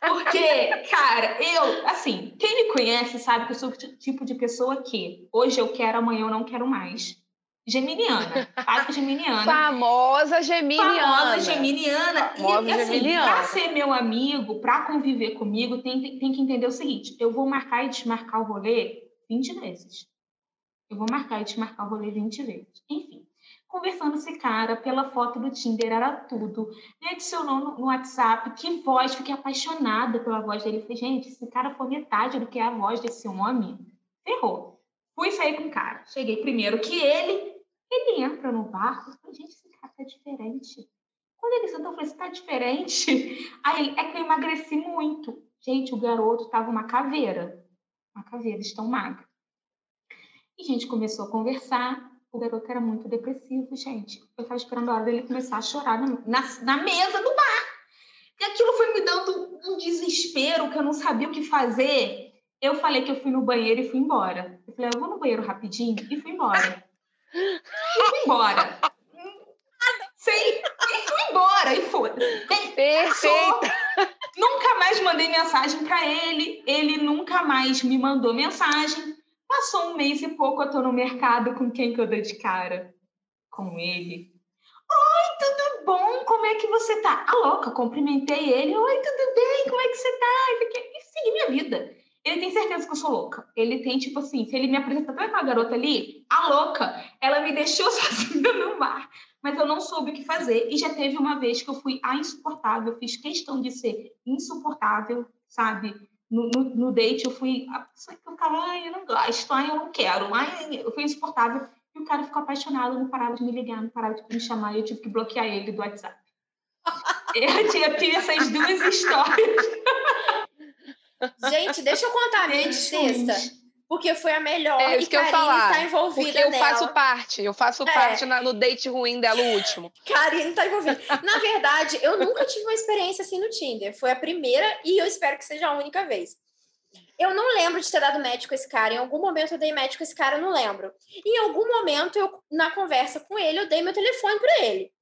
Porque, cara, eu, assim, quem me conhece sabe que eu sou o tipo de pessoa que hoje eu quero, amanhã eu não quero mais. Geminiana, fábrica geminiana. Famosa geminiana. Famosa geminiana. Famosa e, assim, geminiana. pra ser meu amigo, pra conviver comigo, tem, tem, tem que entender o seguinte: eu vou marcar e desmarcar o rolê 20 vezes. Eu vou marcar e desmarcar o rolê 20 vezes. Enfim conversando esse cara pela foto do Tinder, era tudo. Me adicionou no, no WhatsApp, que voz, fiquei apaixonada pela voz dele. Falei, gente, esse cara for metade do que é a voz desse homem, ferrou. Fui sair com o cara. Cheguei primeiro que ele, ele entra no barco. Falei, gente, esse cara tá diferente. Quando ele sentou, eu falei, você tá diferente? Aí ele, é que eu emagreci muito. Gente, o garoto tava uma caveira. Uma caveira, estão magra. E a gente começou a conversar o garoto era muito depressivo, gente. Eu estava esperando a hora dele começar a chorar na, na, na, mesa do bar. E aquilo foi me dando um desespero que eu não sabia o que fazer. Eu falei que eu fui no banheiro e fui embora. Eu falei, eu vou no banheiro rapidinho e fui embora. E fui embora. Sei, e fui embora, e foi. Perfeito. Nunca mais mandei mensagem para ele, ele nunca mais me mandou mensagem. Passou um mês e pouco, eu tô no mercado com quem que eu dou de cara? Com ele. Oi, tudo bom? Como é que você tá? A louca, cumprimentei ele. Oi, tudo bem? Como é que você tá? E segui minha vida. Ele tem certeza que eu sou louca. Ele tem, tipo assim, se ele me apresenta pra aquela garota ali, a louca, ela me deixou sozinha no mar. Mas eu não soube o que fazer. E já teve uma vez que eu fui a insuportável, fiz questão de ser insuportável, sabe? No, no, no, date eu fui. A pessoa que eu ficava, ai, eu não gosto, ai, eu não quero, ai, eu fui insuportável. E o cara ficou apaixonado, não parava de me ligar, não parava de me chamar, e eu tive que bloquear ele do WhatsApp. eu tinha, tinha essas duas histórias. Gente, deixa eu contar a minha de sexta. Porque foi a melhor. É isso que eu falar. está envolvida Porque eu nela. faço parte. Eu faço é. parte na, no date ruim dela, o último. Karine está envolvida. na verdade, eu nunca tive uma experiência assim no Tinder. Foi a primeira e eu espero que seja a única vez. Eu não lembro de ter dado match com esse cara. Em algum momento eu dei match com esse cara, eu não lembro. Em algum momento, eu, na conversa com ele, eu dei meu telefone para ele.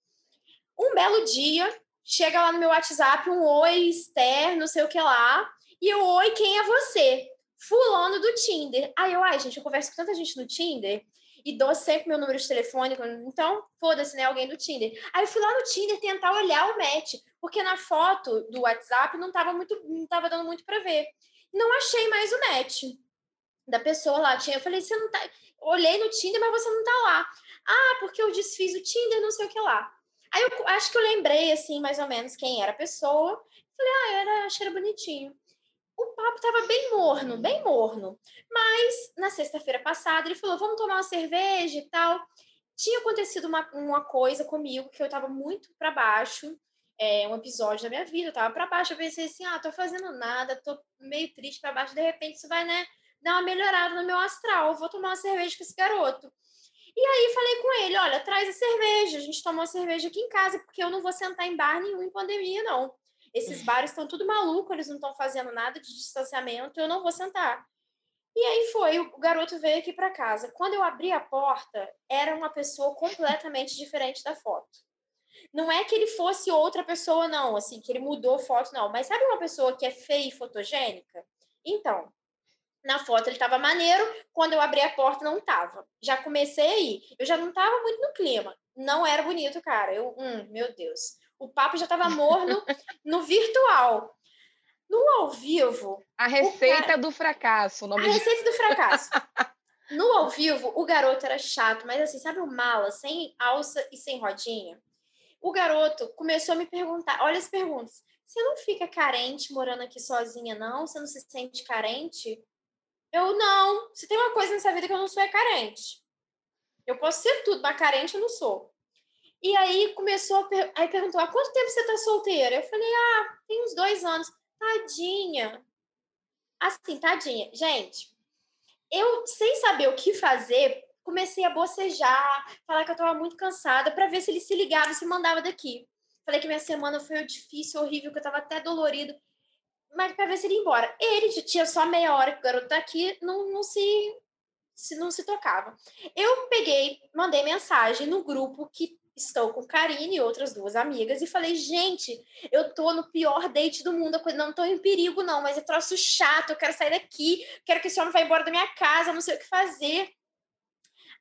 Um belo dia, chega lá no meu WhatsApp um oi, Esther, não sei o que lá. E eu, oi, quem é você? Fulano do Tinder. Aí eu, ai, gente, eu converso com tanta gente no Tinder e dou sempre meu número de telefone, então foda-se, né, alguém do Tinder. Aí eu fui lá no Tinder tentar olhar o match, porque na foto do WhatsApp não tava muito, não tava dando muito para ver. Não achei mais o match da pessoa lá. Tinha, eu falei, você não tá. Olhei no Tinder, mas você não tá lá. Ah, porque eu desfiz o Tinder, não sei o que lá. Aí eu acho que eu lembrei, assim, mais ou menos quem era a pessoa. Falei, ah, era, achei era bonitinho o papo estava bem morno, bem morno. Mas na sexta-feira passada ele falou: vamos tomar uma cerveja e tal. Tinha acontecido uma, uma coisa comigo que eu estava muito para baixo. É, um episódio da minha vida, eu tava para baixo. Eu pensei assim: ah, tô fazendo nada, tô meio triste para baixo. De repente isso vai, né? dar uma melhorada no meu astral, vou tomar uma cerveja com esse garoto. E aí falei com ele, olha, traz a cerveja, a gente toma uma cerveja aqui em casa, porque eu não vou sentar em bar nenhum em pandemia, não. Esses bares estão tudo maluco, eles não estão fazendo nada de distanciamento, eu não vou sentar. E aí foi, o garoto veio aqui para casa. Quando eu abri a porta, era uma pessoa completamente diferente da foto. Não é que ele fosse outra pessoa, não, assim, que ele mudou foto, não. Mas sabe uma pessoa que é feia e fotogênica? Então, na foto ele estava maneiro, quando eu abri a porta não estava. Já comecei aí. Eu já não estava muito no clima. Não era bonito, cara. Eu, hum, meu Deus. O papo já estava morno no virtual. No ao vivo. A receita cara... do fracasso. a receita do fracasso. no ao vivo, o garoto era chato, mas assim, sabe o mala, sem alça e sem rodinha? O garoto começou a me perguntar: olha as perguntas. Você não fica carente morando aqui sozinha, não? Você não se sente carente? Eu não. Se tem uma coisa nessa vida que eu não sou, é carente. Eu posso ser tudo, mas carente eu não sou. E aí começou a per... aí perguntou: há quanto tempo você tá solteira? Eu falei: ah, tem uns dois anos. Tadinha. Assim, tadinha. Gente, eu, sem saber o que fazer, comecei a bocejar, falar que eu estava muito cansada, para ver se ele se ligava e se mandava daqui. Falei que minha semana foi difícil, horrível, que eu estava até dolorido, mas para ver se ele ia embora. Ele tinha só meia hora que o garoto tá aqui, não, não se, se não se tocava. Eu peguei, mandei mensagem no grupo que estou com Karine e outras duas amigas e falei, gente, eu tô no pior date do mundo, não tô em perigo não, mas é troço chato, eu quero sair daqui, quero que esse homem vá embora da minha casa, não sei o que fazer.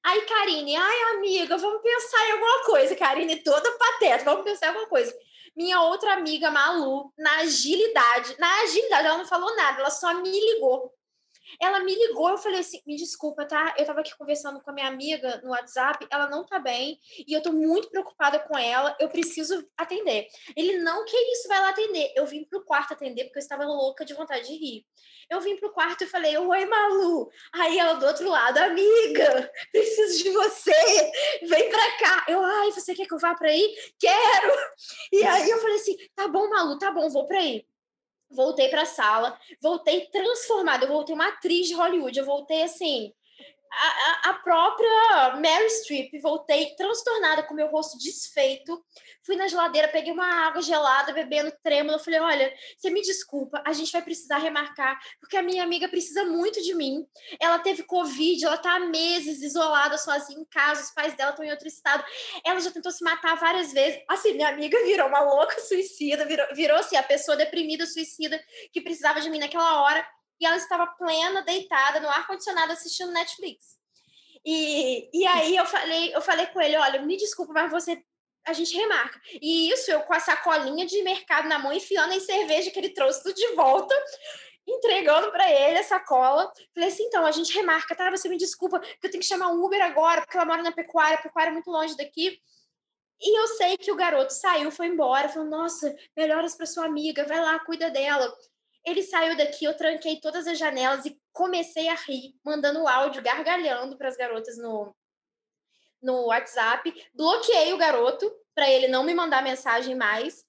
Aí, Karine, ai, amiga, vamos pensar em alguma coisa. Karine, toda pateta, vamos pensar em alguma coisa. Minha outra amiga, Malu, na agilidade, na agilidade, ela não falou nada, ela só me ligou. Ela me ligou, eu falei assim: me desculpa, tá? Eu tava aqui conversando com a minha amiga no WhatsApp, ela não tá bem e eu tô muito preocupada com ela, eu preciso atender. Ele, não, que isso, vai lá atender. Eu vim pro quarto atender porque eu estava louca de vontade de rir. Eu vim pro quarto e falei: Oi, Malu. Aí ela do outro lado, amiga, preciso de você, vem pra cá. Eu, ai, você quer que eu vá pra aí? Quero! E aí eu falei assim: tá bom, Malu, tá bom, vou pra aí voltei para a sala, voltei transformada, eu voltei uma atriz de Hollywood, eu voltei assim, a, a, própria Mary Streep, voltei transtornada com meu rosto desfeito, fui na geladeira, peguei uma água gelada, bebendo trêmula, falei, olha, você me desculpa, a gente vai precisar remarcar, porque a minha amiga precisa muito de mim, ela teve Covid, ela tá há meses isolada, sozinha em casa, os pais dela estão em outro estado, ela já tentou se matar várias vezes, assim, minha amiga virou uma louca suicida, virou, virou assim, a pessoa deprimida, suicida, que precisava de mim naquela hora, e ela estava plena, deitada no ar-condicionado assistindo Netflix. E, e aí eu falei, eu falei com ele, olha, me desculpa, mas você a gente remarca. E isso eu com a sacolinha de mercado na mão, enfiando em cerveja que ele trouxe tudo de volta, entregando para ele a sacola. Falei assim: então, a gente remarca, tá? Você me desculpa, que eu tenho que chamar um Uber agora, porque ela mora na pecuária, a pecuária é muito longe daqui. E eu sei que o garoto saiu, foi embora, falou: nossa, melhoras para sua amiga, vai lá, cuida dela. Ele saiu daqui, eu tranquei todas as janelas e comecei a rir, mandando áudio, gargalhando para as garotas no, no WhatsApp. Bloqueei o garoto para ele não me mandar mensagem mais.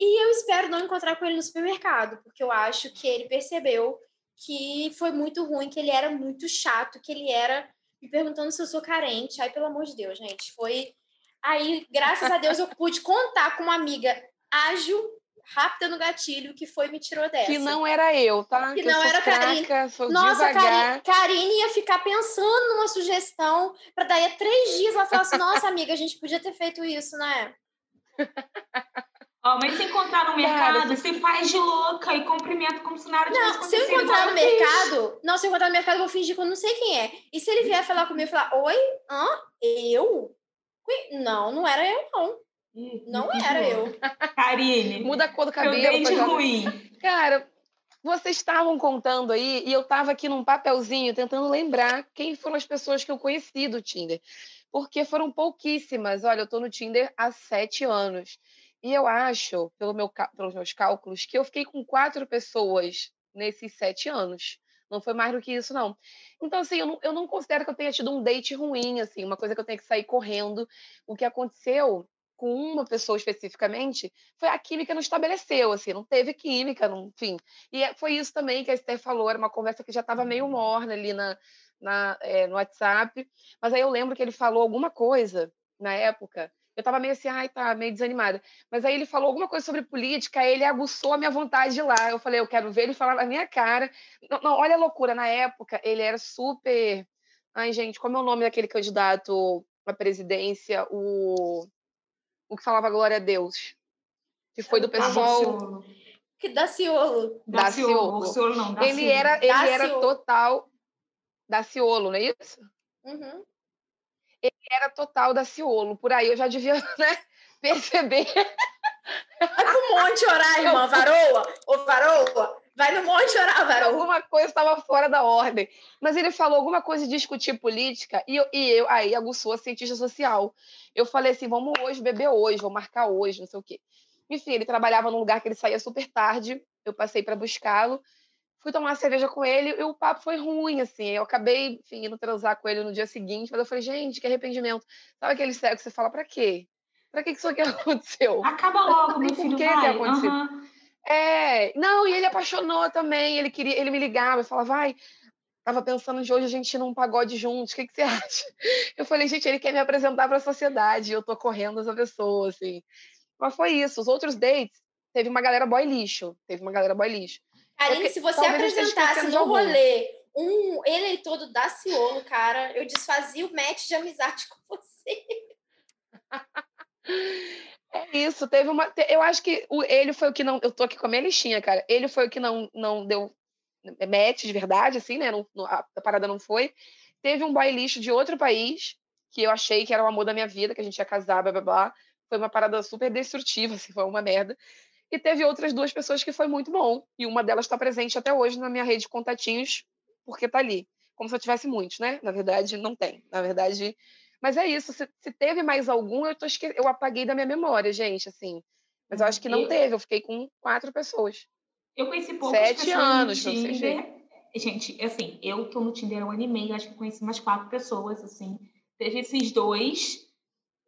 E eu espero não encontrar com ele no supermercado, porque eu acho que ele percebeu que foi muito ruim, que ele era muito chato, que ele era me perguntando se eu sou carente. Ai, pelo amor de Deus, gente, foi. Aí, graças a Deus, eu pude contar com uma amiga ágil rápida no gatilho que foi me tirou dessa. Que não era eu, tá? Que, que não era Karine. Nossa, Karine, Karine ia ficar pensando numa sugestão para daí a três dias ela falar assim, nossa amiga, a gente podia ter feito isso, né? Ó, mas se encontrar no mercado, Cara, se faz de louca e cumprimenta como se nada tivesse Não, se eu encontrar no mercado, não, se eu encontrar no mercado, eu vou fingir que eu não sei quem é. E se ele vier falar comigo e falar, oi, hã? Eu? Não, não era eu, não. Não era eu. Karine. Muda a cor do cabelo. Foi ruim. Cara, vocês estavam contando aí e eu estava aqui num papelzinho tentando lembrar quem foram as pessoas que eu conheci do Tinder. Porque foram pouquíssimas. Olha, eu estou no Tinder há sete anos. E eu acho, pelo meu, pelos meus cálculos, que eu fiquei com quatro pessoas nesses sete anos. Não foi mais do que isso, não. Então, assim, eu não, eu não considero que eu tenha tido um date ruim, assim, uma coisa que eu tenha que sair correndo. O que aconteceu com uma pessoa especificamente, foi a química não estabeleceu, assim, não teve química, não, enfim. E é, foi isso também que a Esther falou, era uma conversa que já estava meio morna ali na, na é, no WhatsApp, mas aí eu lembro que ele falou alguma coisa na época, eu estava meio assim, ai, tá, meio desanimada. Mas aí ele falou alguma coisa sobre política, aí ele aguçou a minha vontade de ir lá. Eu falei, eu quero ver ele falar na minha cara. Não, não, olha a loucura, na época ele era super. Ai, gente, como é o nome daquele candidato à presidência? O o que falava glória a Deus. Que foi do pessoal. Que Daciolo. Daciolo. Daciolo não, Daciolo. Ele era, ele Daciolo. era total Daciolo, não é isso? Uhum. Ele era total Daciolo. Por aí eu já devia né, perceber. Vai pro monte orar, irmã. Varoa. Ô, varoa. Vai no monte orar, varoa. Alguma coisa estava fora da ordem. Mas ele falou alguma coisa de discutir política e eu, e eu aí aguçou a cientista social. Eu falei assim, vamos hoje beber hoje, vou marcar hoje, não sei o quê. Enfim, ele trabalhava num lugar que ele saía super tarde, eu passei para buscá-lo, fui tomar uma cerveja com ele e o papo foi ruim, assim. Eu acabei, enfim, indo transar com ele no dia seguinte, mas eu falei, gente, que arrependimento. Sabe aquele cego que você fala, para quê? Para que isso aqui aconteceu? Acaba logo, meu filho, por que vai. Que aconteceu? Uhum. É, não, e ele apaixonou também, ele queria, ele me ligava e falava, vai, Tava pensando de hoje a gente ir num pagode juntos, o que, que você acha? Eu falei, gente, ele quer me apresentar para a sociedade, eu tô correndo essa pessoa, assim. Mas foi isso. Os outros dates, teve uma galera boy lixo. Teve uma galera boy lixo. Karine, se você apresentasse no rolê um eleitor do Daciolo, cara, eu desfazia o match de amizade com você. É isso, teve uma. Eu acho que o, ele foi o que não. Eu tô aqui com a minha listinha, cara. Ele foi o que não, não deu match de verdade, assim, né? Não, a, a parada não foi. Teve um boy lixo de outro país, que eu achei que era o amor da minha vida, que a gente ia casar, blá blá blá. Foi uma parada super destrutiva, assim, foi uma merda. E teve outras duas pessoas que foi muito bom. E uma delas está presente até hoje na minha rede de contatinhos, porque tá ali. Como se eu tivesse muitos, né? Na verdade, não tem. Na verdade. Mas é isso. Se, se teve mais algum, eu, tô esque... eu apaguei da minha memória, gente, assim. Mas eu acho que não teve. Eu fiquei com quatro pessoas. Eu conheci poucas Sete pessoas anos, no Tinder. Gente, assim, eu tô no Tinder há um ano e meio, acho que conheci umas quatro pessoas, assim. Teve esses dois,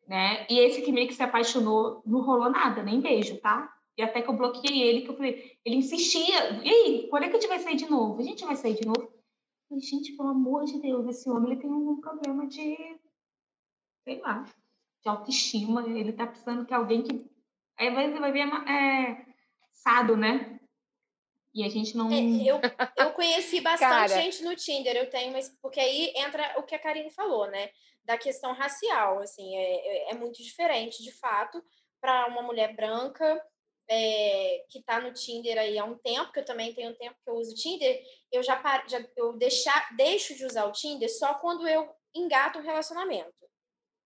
né? E esse que meio que se apaixonou, não rolou nada, nem beijo, tá? E até que eu bloqueei ele, que eu falei, ele insistia. E aí, quando é que a gente vai sair de novo? A gente vai sair de novo? Eu falei, gente, pelo amor de Deus, esse homem ele tem um problema de, sei lá, de autoestima. Ele tá precisando que alguém que. Aí vai, vai ver é, sado, né? E a gente não. É, eu, eu conheci bastante Cara... gente no Tinder, eu tenho, mas porque aí entra o que a Karine falou, né? Da questão racial, assim, é, é, é muito diferente, de fato, para uma mulher branca é, que está no Tinder aí há um tempo, que eu também tenho um tempo que eu uso Tinder, eu já, já eu deixar, deixo de usar o Tinder só quando eu engato um relacionamento,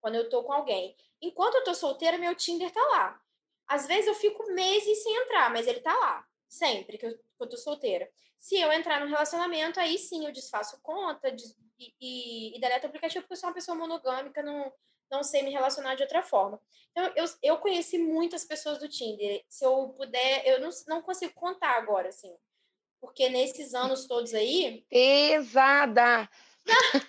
quando eu tô com alguém. Enquanto eu tô solteira, meu Tinder tá lá. Às vezes eu fico meses sem entrar, mas ele tá lá, sempre que eu que eu tô solteira. Se eu entrar num relacionamento, aí sim eu desfaço conta de, e, e, e deleto o aplicativo porque eu sou uma pessoa monogâmica, não, não sei me relacionar de outra forma. Então, eu, eu conheci muitas pessoas do Tinder. Se eu puder, eu não, não consigo contar agora, assim. Porque nesses anos todos aí. Pesada!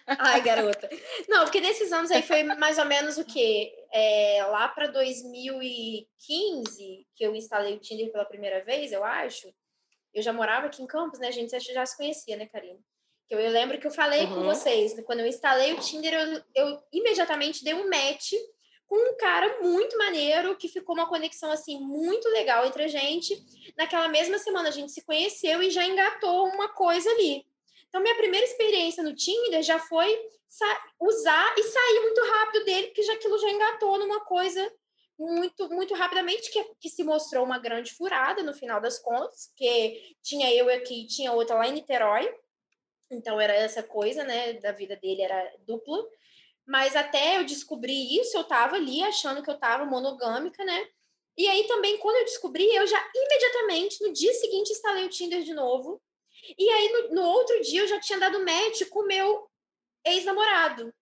Ai, garota. Não, porque nesses anos aí foi mais ou menos o quê? É, lá para 2015, que eu instalei o Tinder pela primeira vez, eu acho eu já morava aqui em Campos, né, gente? Você já se conhecia, né, Karine? Eu, eu lembro que eu falei uhum. com vocês, né, quando eu instalei o Tinder, eu, eu imediatamente dei um match com um cara muito maneiro, que ficou uma conexão, assim, muito legal entre a gente. Naquela mesma semana a gente se conheceu e já engatou uma coisa ali. Então, minha primeira experiência no Tinder já foi usar e sair muito rápido dele, porque já aquilo já engatou numa coisa muito muito rapidamente que, que se mostrou uma grande furada no final das contas, que tinha eu aqui, tinha outra lá em Niterói. Então era essa coisa, né, da vida dele era dupla. Mas até eu descobrir isso, eu tava ali achando que eu tava monogâmica, né? E aí também quando eu descobri, eu já imediatamente no dia seguinte instalei o Tinder de novo. E aí no, no outro dia eu já tinha dado match com o meu ex-namorado.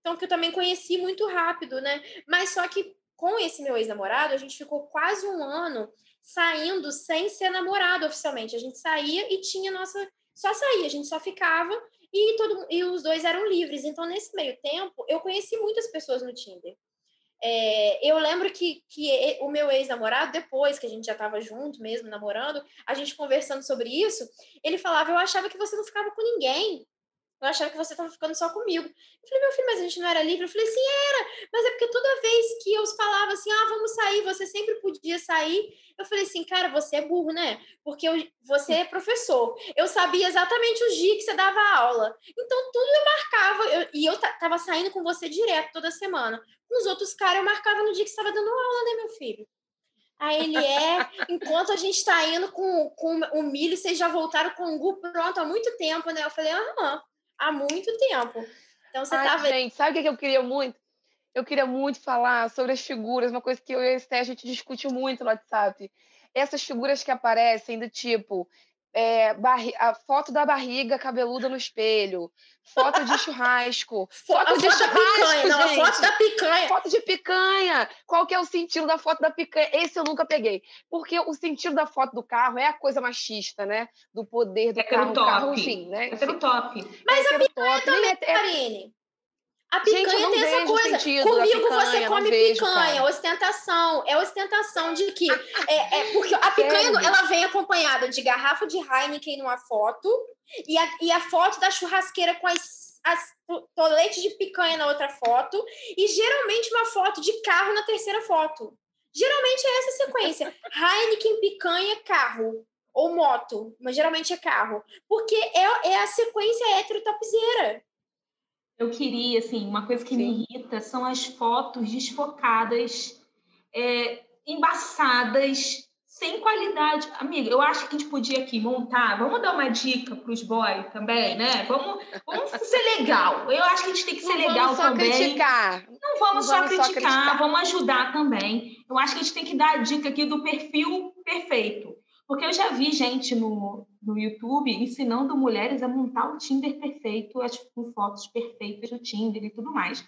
Então que eu também conheci muito rápido, né? Mas só que com esse meu ex-namorado, a gente ficou quase um ano saindo sem ser namorado oficialmente. A gente saía e tinha nossa. Só saía, a gente só ficava e, todo, e os dois eram livres. Então, nesse meio tempo, eu conheci muitas pessoas no Tinder. É, eu lembro que, que o meu ex-namorado, depois que a gente já estava junto mesmo, namorando, a gente conversando sobre isso, ele falava: Eu achava que você não ficava com ninguém. Eu achava que você estava ficando só comigo. Eu falei, meu filho, mas a gente não era livre? Eu falei, sim, era. Mas é porque toda vez que eu falava assim, ah, vamos sair, você sempre podia sair. Eu falei assim, cara, você é burro, né? Porque eu, você é professor. Eu sabia exatamente os dias que você dava aula. Então, tudo eu marcava. Eu, e eu tava saindo com você direto toda semana. Com os outros caras, eu marcava no dia que você estava dando aula, né, meu filho? Aí ele é, enquanto a gente está indo com, com o milho, vocês já voltaram com o Gu pronto há muito tempo, né? Eu falei, aham há muito tempo. Então você Ai, tá vendo. Gente, sabe o que eu queria muito? Eu queria muito falar sobre as figuras, uma coisa que eu e a Esté, a gente discute muito no WhatsApp. Essas figuras que aparecem do tipo é, a foto da barriga cabeluda no espelho, foto de churrasco, foto, de churrasco, picanha, não, foto da picanha. Foto de picanha. Qual que é o sentido da foto da picanha? Esse eu nunca peguei. Porque o sentido da foto do carro é a coisa machista, né? Do poder do é carro. Top. carro, enfim, né? É pelo top. Mas é a picanha top. também, é, Karine. A picanha Gente, tem essa coisa. Comigo picanha, você come vejo, picanha, cara. ostentação. É ostentação de que. é, é, porque a picanha ela vem acompanhada de garrafa de Heineken numa foto e a, e a foto da churrasqueira com as, as toletes de picanha na outra foto e geralmente uma foto de carro na terceira foto. Geralmente é essa sequência. Heineken, picanha, carro. Ou moto, mas geralmente é carro. Porque é, é a sequência heterotopzeira. Eu queria, assim, uma coisa que Sim. me irrita são as fotos desfocadas, é, embaçadas, sem qualidade. Amiga, eu acho que a gente podia aqui montar, vamos dar uma dica para os boys também, né? Vamos, vamos ser legal. Eu acho que a gente tem que ser Não legal vamos só também. criticar. Não vamos, Não só, vamos só criticar, criticar. vamos ajudar também. Eu acho que a gente tem que dar a dica aqui do perfil perfeito. Porque eu já vi gente no, no YouTube ensinando mulheres a montar o Tinder perfeito, as fotos perfeitas do Tinder e tudo mais.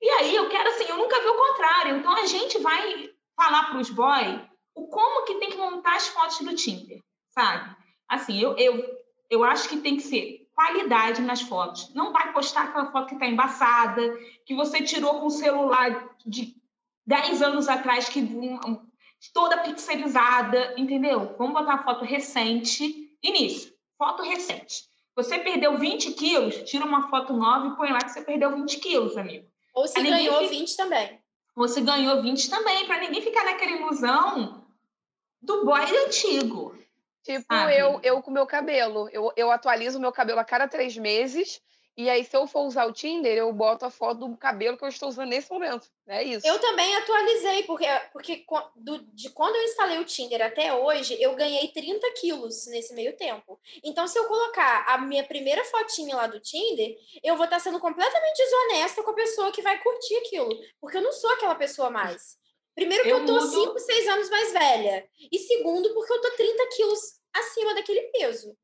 E aí eu quero assim, eu nunca vi o contrário. Então a gente vai falar para os boys o como que tem que montar as fotos do Tinder, sabe? Assim, eu, eu, eu acho que tem que ser qualidade nas fotos. Não vai postar aquela foto que está embaçada, que você tirou com o celular de 10 anos atrás, que um, toda pixelizada, entendeu? Vamos botar foto recente. Início, foto recente. Você perdeu 20 quilos, tira uma foto nova e põe lá que você perdeu 20 quilos, amigo. Ou se ganhou fica- 20 20 também. Você ganhou 20 também, para ninguém ficar naquela ilusão do boy antigo. Tipo, Sabe? eu, eu com meu cabelo. Eu, eu atualizo o meu cabelo a cada três meses. E aí, se eu for usar o Tinder, eu boto a foto do cabelo que eu estou usando nesse momento. É isso. Eu também atualizei, porque, porque do- de quando eu instalei o Tinder até hoje, eu ganhei 30 quilos nesse meio tempo. Então, se eu colocar a minha primeira fotinha lá do Tinder, eu vou estar sendo completamente desonesta com a pessoa que vai curtir aquilo. Porque eu não sou aquela pessoa mais. Primeiro, que eu, Eu tô mudo. 5, 6 anos mais velha. E segundo, porque eu tô 30 quilos acima daquele peso.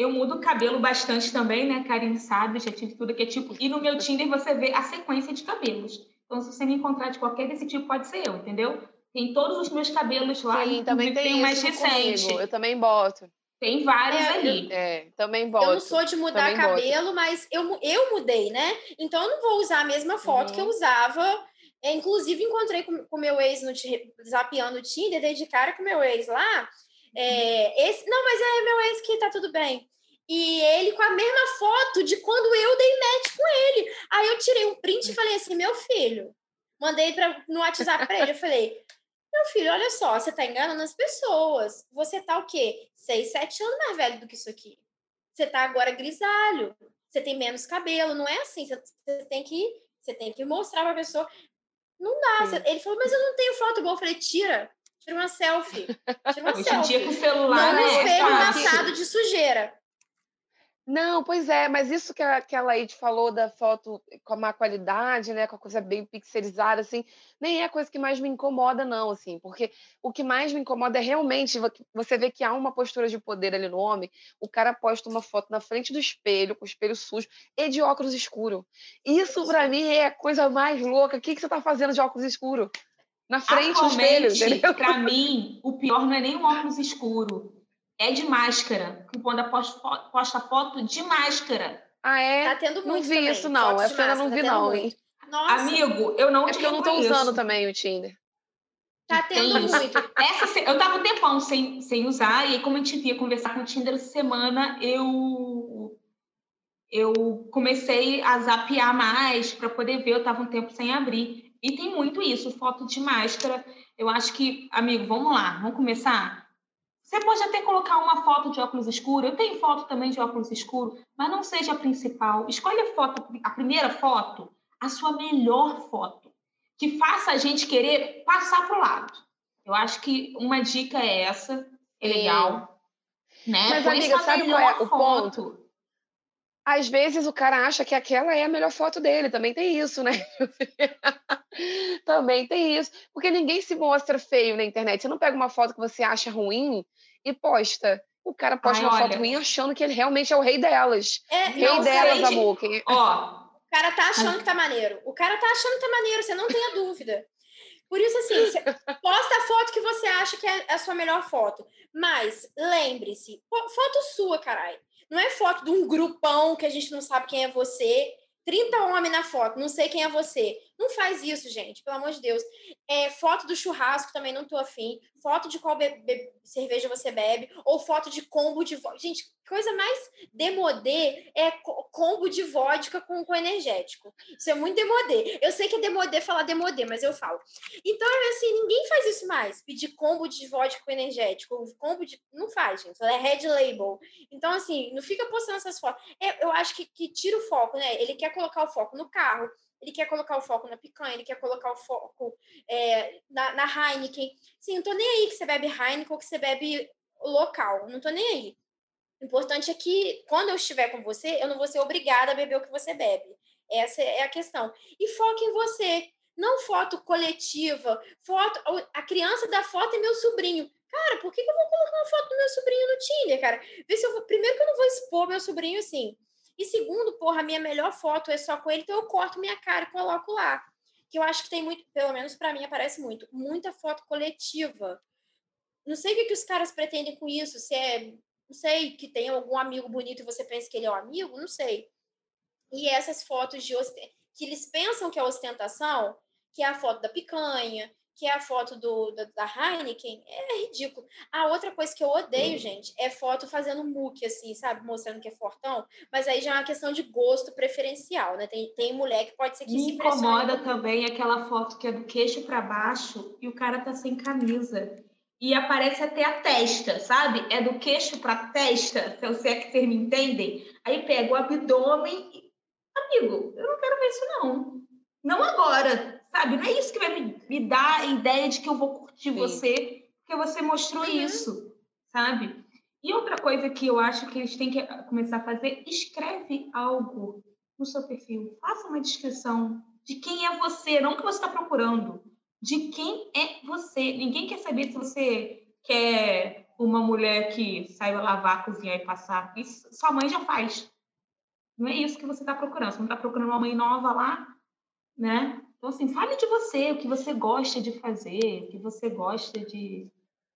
Eu mudo o cabelo bastante também, né? Karine sabe, já tive tudo que é tipo. E no meu Tinder você vê a sequência de cabelos. Então, se você me encontrar de qualquer desse tipo, pode ser eu, entendeu? Tem todos os meus cabelos lá. Sim, também tem, tem o mais recente. comigo. Eu também boto. Tem vários É, ali. É, também boto. Eu não sou de mudar Também boto. cabelo, mas eu, eu mudei, né? Então eu não vou usar a mesma foto Uhum. que eu usava. É, inclusive, encontrei com o meu ex no zapeando o Tinder, dei de cara com o meu ex lá. É, esse, não, mas é meu ex que tá tudo bem. E ele com a mesma foto de quando eu dei match com ele. Aí eu tirei um print e falei assim: meu filho, mandei pra, no WhatsApp pra ele. Eu falei: meu filho, olha só, você tá enganando as pessoas. Você tá o quê? Seis, sete anos mais velho do que isso aqui. Você tá agora grisalho. Você tem menos cabelo. Não é assim. Você, você tem que você tem que mostrar pra pessoa. Não dá. Você- ele falou, mas eu não tenho foto boa. Eu falei, tira. Tira uma selfie. Tira uma Hoje selfie. dia, com o celular, Não né? no é espelho amassado de sujeira. Não, pois é, mas isso que a, que a Laide falou da foto com a má qualidade, né, com a coisa bem pixelizada, assim, nem é a coisa que mais me incomoda, não, assim, porque o que mais me incomoda é realmente vo- você vê que há uma postura de poder ali no homem, o cara posta uma foto na frente do espelho, com o espelho sujo, e de óculos escuro. Isso, pra mim, é a coisa mais louca. O que, que você tá fazendo de óculos escuro? Na frente do espelho, Atualmente, entendeu? para mim, o pior não é nem o óculos escuro. É de máscara. Que quando posta fo- posta foto de máscara. Ah, é? Tá tendo Não muito vi também, isso, não. fotos Essa eu não vi, tá não, hein? Nossa. Amigo, eu não é te porque eu não tô reconheço. usando também o Tinder. Tá tendo Tem isso. muito. Essa, eu tava um tempão sem, sem usar, e aí, como a gente via conversar com o Tinder essa semana, eu, eu comecei a zapear mais para poder ver, eu tava um tempo sem abrir. E tem muito isso, foto de máscara. Eu acho que, amigo, vamos lá, vamos começar? Você pode até colocar uma foto de óculos escuro. Eu tenho foto também de óculos escuro, mas não seja a principal. Escolha a foto, a primeira foto, a sua melhor foto, que faça a gente querer passar para o lado. Eu acho que uma dica é essa, é Sim. legal. Né? Mas, Põe amiga, sabe qual é o foto. Às vezes o cara acha que aquela é a melhor foto dele, também tem isso, né? também tem isso. Porque ninguém se mostra feio na internet. Você não pega uma foto que você acha ruim e posta. O cara posta Ai, uma olha. foto ruim achando que ele realmente é o rei delas. É, Rei Não, delas, gente. amor. Quem- Ó, O cara tá achando que tá maneiro. O cara tá achando que tá maneiro, você não tenha dúvida. Por isso, assim, posta a foto que você acha que é a sua melhor foto. Mas lembre-se, fo- foto sua, caralho. Não é foto de um grupão que a gente não sabe quem é você. 30 homens na foto, não sei quem é você. Não faz isso, gente, pelo amor de Deus. É, foto do churrasco também não tô afim. Foto de qual cerveja você bebe. Ou foto de combo de vodka. Gente, coisa mais demodê é co- combo de vodka com, com energético. Isso é muito demodê. Eu sei que é demodê falar demodê, mas eu falo. Então, assim, ninguém faz isso mais. Pedir combo de vodka com energético. Combo de... Não faz, gente. É red label. Então, assim, não fica postando essas fotos. É, eu acho que, que tira o foco, né? Ele quer colocar o foco no carro, ele quer colocar o foco na picanha, ele quer colocar o foco é, na, na Heineken. Sim, não tô nem aí que você bebe Heineken ou que você bebe local. Não tô nem aí. O importante é que, quando eu estiver com você, eu não vou ser obrigada a beber o que você bebe. Essa é a questão. E foca em você. Não foto coletiva. Foto. A criança da foto é meu sobrinho. Cara, por que, que eu vou colocar uma foto do meu sobrinho no Tinder, cara? Vê se eu vou... Primeiro que eu não vou expor meu sobrinho assim. E segundo, porra, a minha melhor foto é só com ele, então eu corto minha cara e coloco lá. Que eu acho que tem muito, pelo menos para mim aparece muito, muita foto coletiva. Não sei o que, que os caras pretendem com isso, se é, não sei, que tem algum amigo bonito e você pensa que ele é um amigo, não sei. E essas fotos de que eles pensam que é ostentação, que é a foto da picanha, que é a foto do, da, da Heineken, é ridículo. A outra coisa que eu odeio, gente, é foto fazendo muque, assim, sabe? Mostrando que é fortão. Mas aí já é uma questão de gosto preferencial, né? Tem, tem mulher que pode ser que se me impressione incomoda com- também aquela foto que é do queixo para baixo e o cara tá sem camisa. E aparece até a testa, sabe? É do queixo para testa, se é que vocês me entendem. Aí pega o abdômen e... Amigo, eu não quero ver isso, não. Não agora, sabe? Não é isso que vai me, me dar a ideia de que eu vou curtir Sim. você, porque você mostrou Uhum. isso, sabe? E outra coisa que eu acho que eles têm que começar a fazer, escreve algo no seu perfil. Faça uma descrição de quem é você, não o que você está procurando. De quem é você. Ninguém quer saber se você quer uma mulher que saiba lavar, cozinhar e passar. Isso sua mãe já faz. Não é isso que você está procurando. Você não está procurando uma mãe nova lá, né? Então, assim, fale de você, o que você gosta de fazer, o que você gosta de...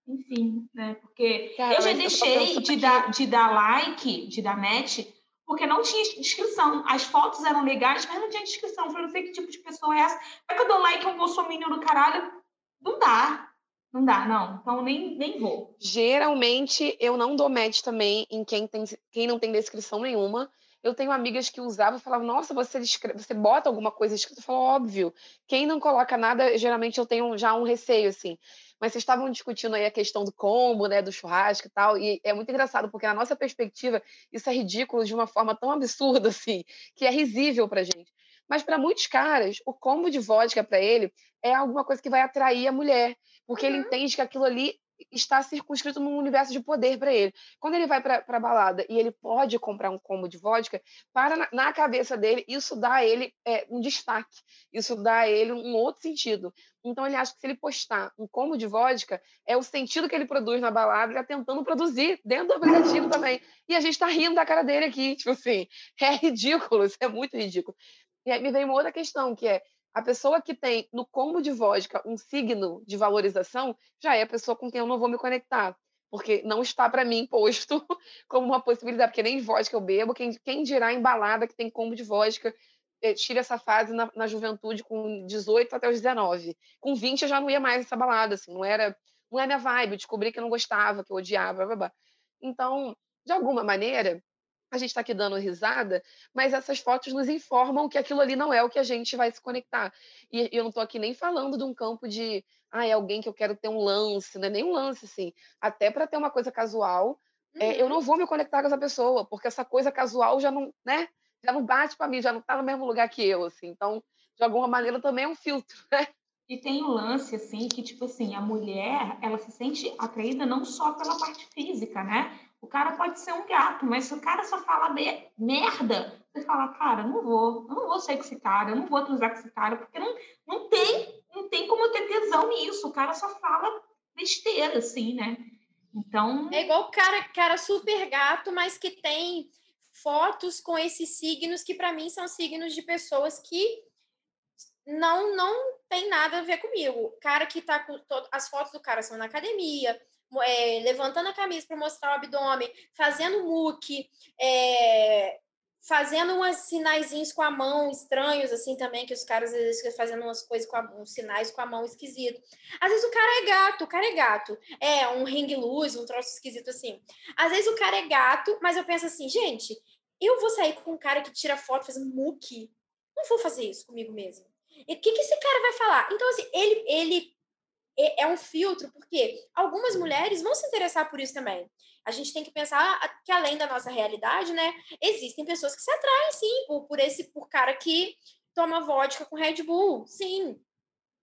Enfim, né? Porque Cara, eu já eu deixei de dar, de dar like, de dar match, porque não tinha descrição. As fotos eram legais, mas não tinha descrição. Eu falei, não sei que tipo de pessoa é essa. Vai que eu dou like a um bolsominion do caralho? Não dá. Não dá, não. Então nem, nem vou. Geralmente eu não dou match também em quem, tem, quem não tem descrição nenhuma. Eu tenho amigas que usavam e falavam, nossa, você, descre- você bota alguma coisa escrita? Eu falo, óbvio. Quem não coloca nada, geralmente eu tenho já um receio, assim. Mas vocês estavam discutindo aí a questão do combo, né, do churrasco e tal, e é muito engraçado, porque na nossa perspectiva, isso é ridículo de uma forma tão absurda, assim, que é risível pra gente. Mas para muitos caras, o combo de vodka para ele é alguma coisa que vai atrair a mulher, porque ele entende que aquilo ali está circunscrito num universo de poder para ele. Quando ele vai para a balada e ele pode comprar um combo de vodka, para na, na cabeça dele, isso dá a ele é, um destaque, isso dá a ele um outro sentido. Então ele acha que se ele postar um combo de vodka, é o sentido que ele produz na balada, ele está tentando produzir dentro do aplicativo também. E a gente está rindo da cara dele aqui, tipo assim, é ridículo, isso é muito ridículo. E aí me vem uma outra questão, que é a pessoa que tem no combo de vodka um signo de valorização já é a pessoa com quem eu não vou me conectar. Porque não está para mim posto como uma possibilidade, porque nem vodka eu bebo, quem, quem dirá em balada que tem combo de vodka, tive essa fase na, na, juventude com 18 até os 19. Com 20 eu já não ia mais nessa balada, assim, não era, não era minha vibe, eu descobri que eu não gostava, que eu odiava, blá, blá, blá. Então, de alguma maneira, a gente está aqui dando risada, mas essas fotos nos informam que aquilo ali não é o que a gente vai se conectar. E eu não estou aqui nem falando de um campo de, ah, é alguém que eu quero ter um lance, não é nem um lance, assim. Até para ter uma coisa casual, uhum. é, eu não uhum. vou me conectar com essa pessoa, porque essa coisa casual já não, né? Já não bate para mim, já não está no mesmo lugar que eu, assim. Então, de alguma maneira, também é um filtro, né? E tem um lance, assim, que, tipo assim, a mulher, ela se sente atraída não só pela parte física, né? O cara pode ser um gato, mas se o cara só fala merda, você fala, cara, não vou, eu não vou sair com esse cara, eu não vou transar com esse cara, porque não, não tem, não tem como ter tesão nisso. O cara só fala besteira, assim, né? Então. É igual o cara, cara super gato, mas que tem fotos com esses signos que para mim são signos de pessoas que não não tem nada a ver comigo. Cara que tá com todo, as fotos do cara são na academia, é, levantando a camisa para mostrar o abdômen, fazendo muque, é, fazendo umas sinaizinhos com a mão estranhos, assim, também, que os caras às vezes fazendo umas coisas com a, uns sinais com a mão esquisito. Às vezes o cara é gato, o cara é gato. É, um ring luz, um troço esquisito assim. Às vezes o cara é gato, mas eu penso assim, gente, eu vou sair com um cara que tira foto fazendo muque. Não vou fazer isso comigo mesmo. E o que, que esse cara vai falar? Então, assim, ele, ele é um filtro, porque algumas mulheres vão se interessar por isso também. A gente tem que pensar que além da nossa realidade, né, existem pessoas que se atraem sim por, por esse por cara que toma vodka com Red Bull, sim.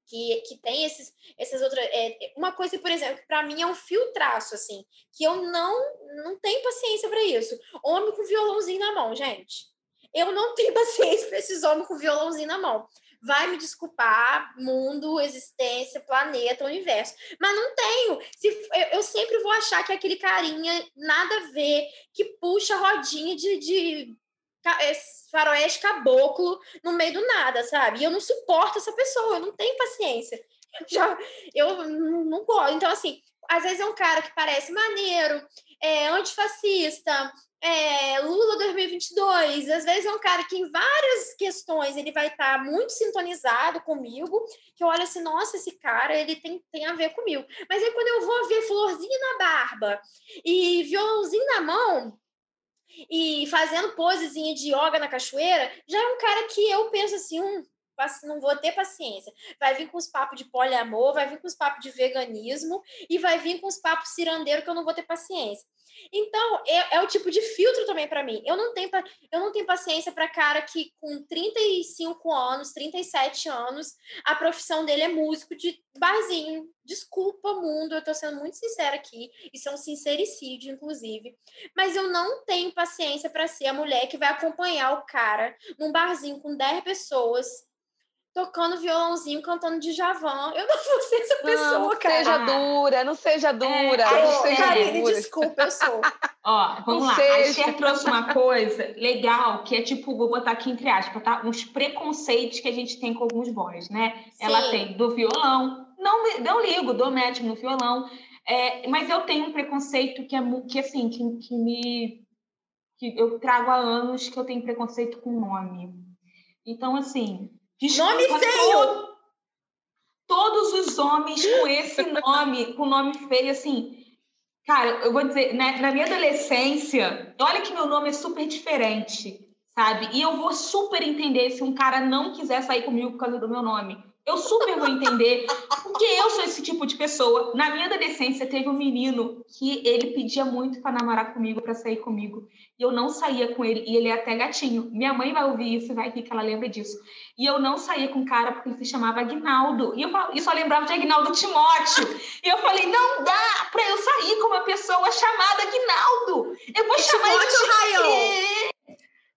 Que, que tem esses, essas outras. É, uma coisa, por exemplo, que para mim é um filtraço, assim, que eu não, não tenho paciência para isso. Homem com violãozinho na mão, gente. Eu não tenho paciência para esses homens com violãozinho na mão vai me desculpar, mundo, existência, planeta, universo. Mas não tenho. Se, eu, eu sempre vou achar que aquele carinha nada a ver, que puxa rodinha de, de é, faroeste caboclo no meio do nada, sabe? E eu não suporto essa pessoa, eu não tenho paciência. Já, eu não gosto. Então, assim, às vezes é um cara que parece maneiro, é antifascista, é, Lula 2022, às vezes é um cara que em várias questões ele vai estar tá muito sintonizado comigo, que eu olho assim, nossa, esse cara, ele tem, tem a ver comigo. Mas aí quando eu vou ver florzinha na barba e violãozinho na mão, e fazendo posezinha de yoga na cachoeira, já é um cara que eu penso assim, hum, não vou ter paciência. Vai vir com os papos de poliamor, vai vir com os papos de veganismo e vai vir com os papos cirandeiro que eu não vou ter paciência. Então, é, é o tipo de filtro também para mim. Eu não tenho, eu não tenho paciência para cara que com 35 anos, 37 anos, a profissão dele é músico de barzinho. Desculpa, mundo, eu tô sendo muito sincera aqui. Isso é um sincericídio, inclusive. Mas eu não tenho paciência para ser a mulher que vai acompanhar o cara num barzinho com 10 pessoas tocando violãozinho, cantando de Javan. Eu não vou ser essa pessoa, não, cara. Seja dura, não seja dura. É, não seja Karine, dura. desculpa, eu sou. Ó, vamos não lá. Seja. A Esther trouxe uma coisa legal, que é tipo, vou botar aqui entre aspas, tá? Uns preconceitos que a gente tem com alguns boys, né? Sim. Ela tem do violão. Não, não ligo, dou match no violão. É, mas eu tenho um preconceito que é que assim, que, que me que eu trago há anos que eu tenho preconceito com nome. Então, assim, Desculpa, nome feio! todos os homens com esse nome, com nome feio, assim. Cara, eu vou dizer, na, na minha adolescência, olha que meu nome é super diferente, sabe? E eu vou super entender se um cara não quiser sair comigo por causa do meu nome. Eu super vou entender, porque eu sou esse tipo de pessoa. Na minha adolescência, teve um menino que ele pedia muito para namorar comigo, para sair comigo. E eu não saía com ele, e ele é até gatinho. Minha mãe vai ouvir isso e vai rir que ela lembra disso. E eu não saía com o cara porque ele se chamava Agnaldo. E eu, eu só lembrava de Agnaldo Timóteo. E eu falei, não dá para eu sair com uma pessoa chamada Agnaldo. Eu vou chamar ele de...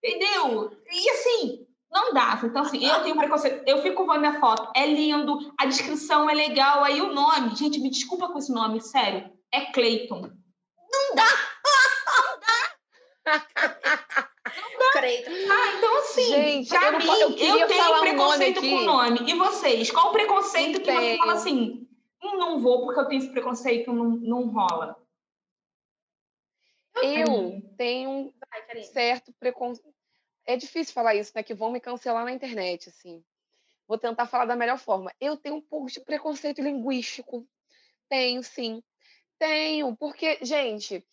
Entendeu? E assim, não dava. Então, assim, eu tenho preconceito. Eu fico vendo minha foto, é lindo, a descrição é legal, aí o nome, gente, me desculpa com esse nome, sério, é Clayton. Não dá! Não dá! Clayton. Ah, então assim, gente, pra eu mim, eu, eu tenho preconceito um com o nome. E vocês? Qual o preconceito que você fala assim, hum, não vou porque eu tenho esse preconceito, não, não rola? Eu tenho um certo preconceito é difícil falar isso, né? Que vão me cancelar na internet, assim. Vou tentar falar da melhor forma. Eu tenho um pouco de preconceito linguístico. Tenho, sim. Tenho, porque, gente,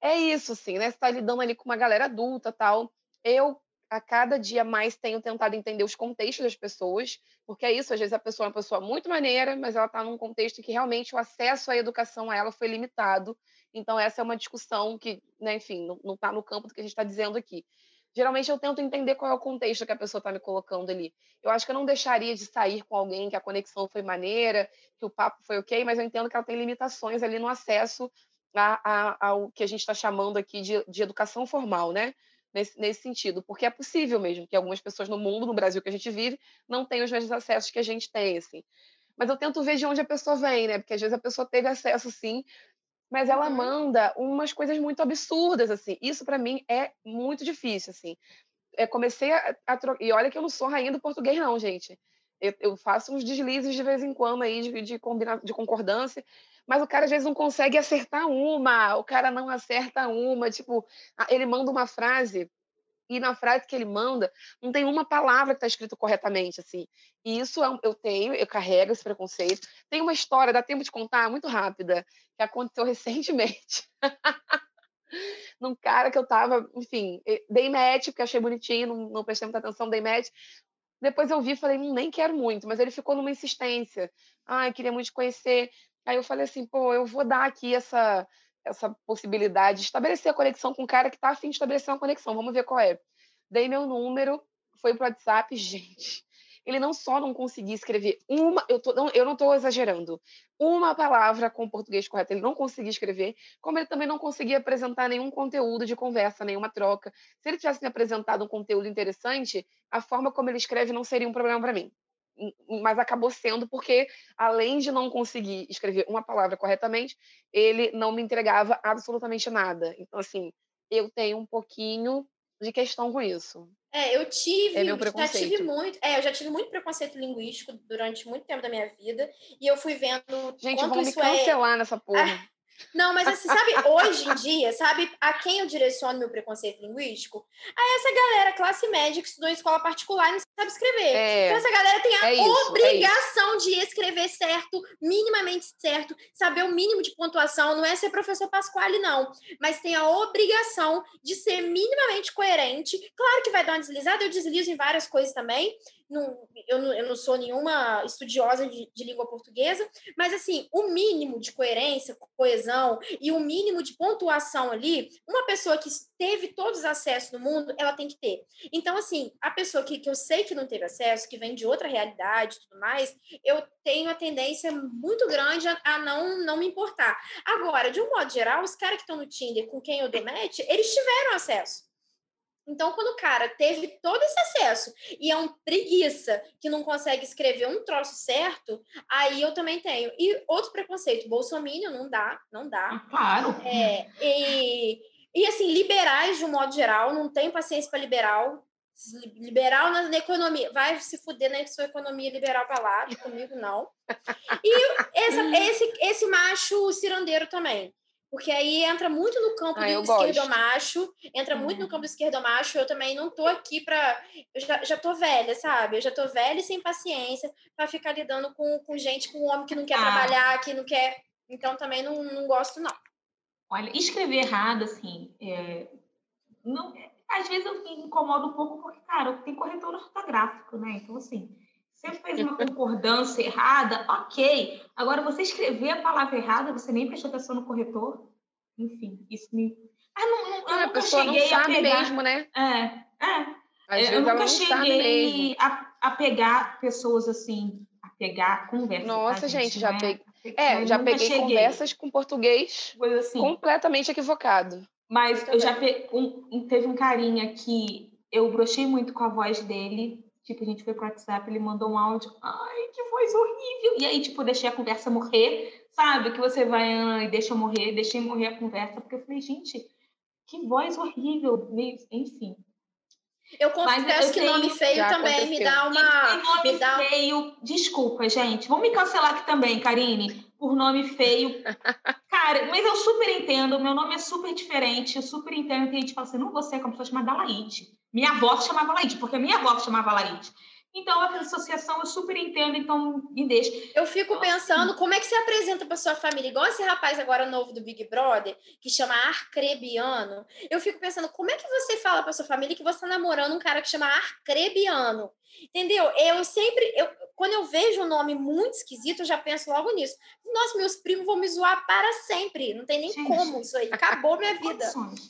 é isso, assim, né? Você tá lidando ali com uma galera adulta tal. Eu, a cada dia mais, tenho tentado entender os contextos das pessoas, porque é isso, às vezes a pessoa é uma pessoa muito maneira, mas ela está num contexto que realmente o acesso à educação a ela foi limitado. Então, essa é uma discussão que, né, enfim, não está no campo do que a gente está dizendo aqui. Geralmente eu tento entender qual é o contexto que a pessoa está me colocando ali. Eu acho que eu não deixaria de sair com alguém que a conexão foi maneira, que o papo foi ok, mas eu entendo que ela tem limitações ali no acesso a, ao que a gente está chamando aqui de, de educação formal, né? Nesse, nesse, sentido, porque é possível mesmo que algumas pessoas no mundo, no Brasil que a gente vive, não tenham os mesmos acessos que a gente tem, assim. Mas eu tento ver de onde a pessoa vem, né? Porque às vezes a pessoa teve acesso, sim, mas ela uhum. manda umas coisas muito absurdas, assim. Isso para mim é muito difícil, assim. Eu comecei a, a trocar. E olha que eu não sou rainha do português, não, gente. Eu, eu faço uns deslizes de vez em quando aí de, de, combina... de concordância, mas o cara às vezes não consegue acertar uma, o cara não acerta uma. Tipo, ele manda uma frase e na frase que ele manda não tem uma palavra que está escrito corretamente, assim. E isso é eu tenho, eu carrego esse preconceito. Tem uma história, dá tempo de contar, muito rápida, que aconteceu recentemente. Num cara que eu tava, enfim, dei match, porque achei bonitinho, não, não prestei muita atenção, dei match. Depois eu vi falei, hum, nem quero muito, mas ele ficou numa insistência. Ah, queria muito conhecer. Aí eu falei assim, pô, eu vou dar aqui essa essa possibilidade de estabelecer a conexão com o cara que está afim de estabelecer uma conexão. Vamos ver qual é. Dei meu número, foi pro WhatsApp, gente. Ele não só não conseguia escrever uma, eu, tô, não, eu não estou exagerando, uma palavra com o português correto, ele não conseguia escrever, como ele também não conseguia apresentar nenhum conteúdo de conversa, nenhuma troca. Se ele tivesse me apresentado um conteúdo interessante, a forma como ele escreve não seria um problema para mim mas acabou sendo porque, além de não conseguir escrever uma palavra corretamente, ele não me entregava absolutamente nada. Então, assim, eu tenho um pouquinho de questão com isso. É, eu tive, é meu preconceito. já tive muito, é, eu já tive muito preconceito linguístico durante muito tempo da minha vida, e eu fui vendo Gente, vão me é cancelar é... nessa porra. Não, mas assim, sabe, hoje em dia, sabe a quem eu direciono meu preconceito linguístico? A essa galera classe média que estudou em escola particular e não sabe escrever. É, então essa galera tem a é isso, obrigação é de escrever certo, minimamente certo, saber o mínimo de pontuação, não é ser professor Pasquale, não, mas tem a obrigação de ser minimamente coerente. Claro que vai dar uma deslizada, eu deslizo em várias coisas também, não, eu, não, eu não sou nenhuma estudiosa de, de, língua portuguesa, mas assim, o mínimo de coerência, coesão e o mínimo de pontuação ali, uma pessoa que teve todos os acessos no mundo, ela tem que ter. Então, assim, a pessoa que, que eu sei que não teve acesso, que vem de outra realidade e tudo mais, eu tenho a tendência muito grande a, a, não, não me importar. Agora, de um modo geral, os caras que estão no Tinder com quem eu dou match, eles tiveram acesso. Então, quando o cara teve todo esse acesso e é um preguiça que não consegue escrever um troço certo, aí eu também tenho. E outro preconceito, bolsominion não dá, não dá. Ah, claro. É, e, e assim, liberais de um modo geral, não tem paciência para liberal. Liberal na, na, economia, vai se fuder na sua economia liberal para lá, comigo não. E essa, esse, esse macho cirandeiro também. Porque aí entra muito no campo ah, do esquerdomacho, entra muito no uhum. campo do esquerdomacho. Eu também não tô aqui para Eu já, já tô velha, sabe? Eu já tô velha e sem paciência para ficar lidando com, com gente, com um homem que não quer ah. trabalhar, que não quer. Então também não, não gosto, não. Olha, escrever errado, assim, é... não... às vezes eu me incomodo um pouco porque, cara, tem corretor ortográfico, né? Então, assim, você fez uma concordância errada, ok. Agora, você escrever a palavra errada, você nem prestou atenção no corretor. Enfim, isso me. Ah, não, não, eu a nunca cheguei não sabe a pegar. mesmo, né? É, é. Às eu nunca cheguei a, a pegar pessoas assim, a pegar conversas. Nossa, tá, gente, já é? peguei. É, já peguei cheguei. conversas com português assim. completamente equivocado. Mas eu, eu já pe... um, teve um carinha que eu brochei muito com a voz dele Tipo, a gente foi pro WhatsApp, ele mandou um áudio. Ai, que voz horrível! E aí, tipo, deixei a conversa morrer, sabe? Que você vai e deixa morrer, deixei morrer a conversa, porque eu falei, gente, que voz horrível! Enfim. Eu confesso que tenho... nome feio também me dá uma. nome me dá... feio, desculpa, gente. Vamos me cancelar aqui também, Karine, por nome feio. Cara, mas eu super entendo, meu nome é super diferente, eu super entendo que a gente fala assim, não ser como pessoa chamada Laide. Minha avó chamava Laide, porque minha avó chamava Laide. Então, a associação eu super entendo, então me deixa. Eu fico pensando como é que você apresenta para sua família, igual esse rapaz agora novo do Big Brother, que chama Arcrebiano. Eu fico pensando, como é que você fala para sua família que você está namorando um cara que chama Arcrebiano? Entendeu? Eu sempre, eu, quando eu vejo um nome muito esquisito, eu já penso logo nisso. Nossa, meus primos vão me zoar para sempre. Não tem nem Gente. como isso aí. Acabou minha vida.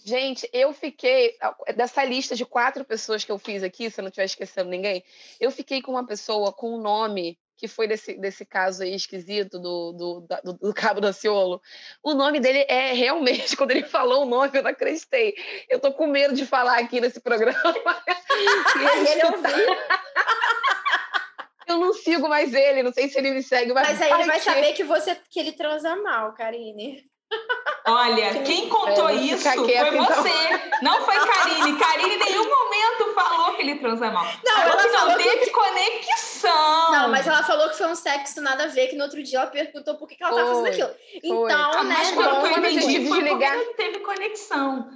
Gente, eu fiquei. Dessa lista de quatro pessoas que eu fiz aqui, se eu não estiver esquecendo ninguém, eu fiquei com uma pessoa com um nome que foi desse, desse caso aí esquisito do, do, do, do Cabo Daciolo, o nome dele é realmente, quando ele falou o nome, eu não acreditei. Eu tô com medo de falar aqui nesse programa. e ele ouviu. Eu não sigo mais ele, não sei se ele me segue. Mas, mas aí ele vai saber que, você, que ele transa mal, Karine. Olha, quem contou é, isso foi então. você, não foi Karine. Karine em nenhum momento falou que ele transa mal. Não, falou ela que falou não teve que... conexão. Não, mas ela falou que foi um sexo nada a ver, que no outro dia ela perguntou por que, que ela estava fazendo aquilo. Então, foi. né, mas quando eu entendi, foi desligar... porque não teve conexão.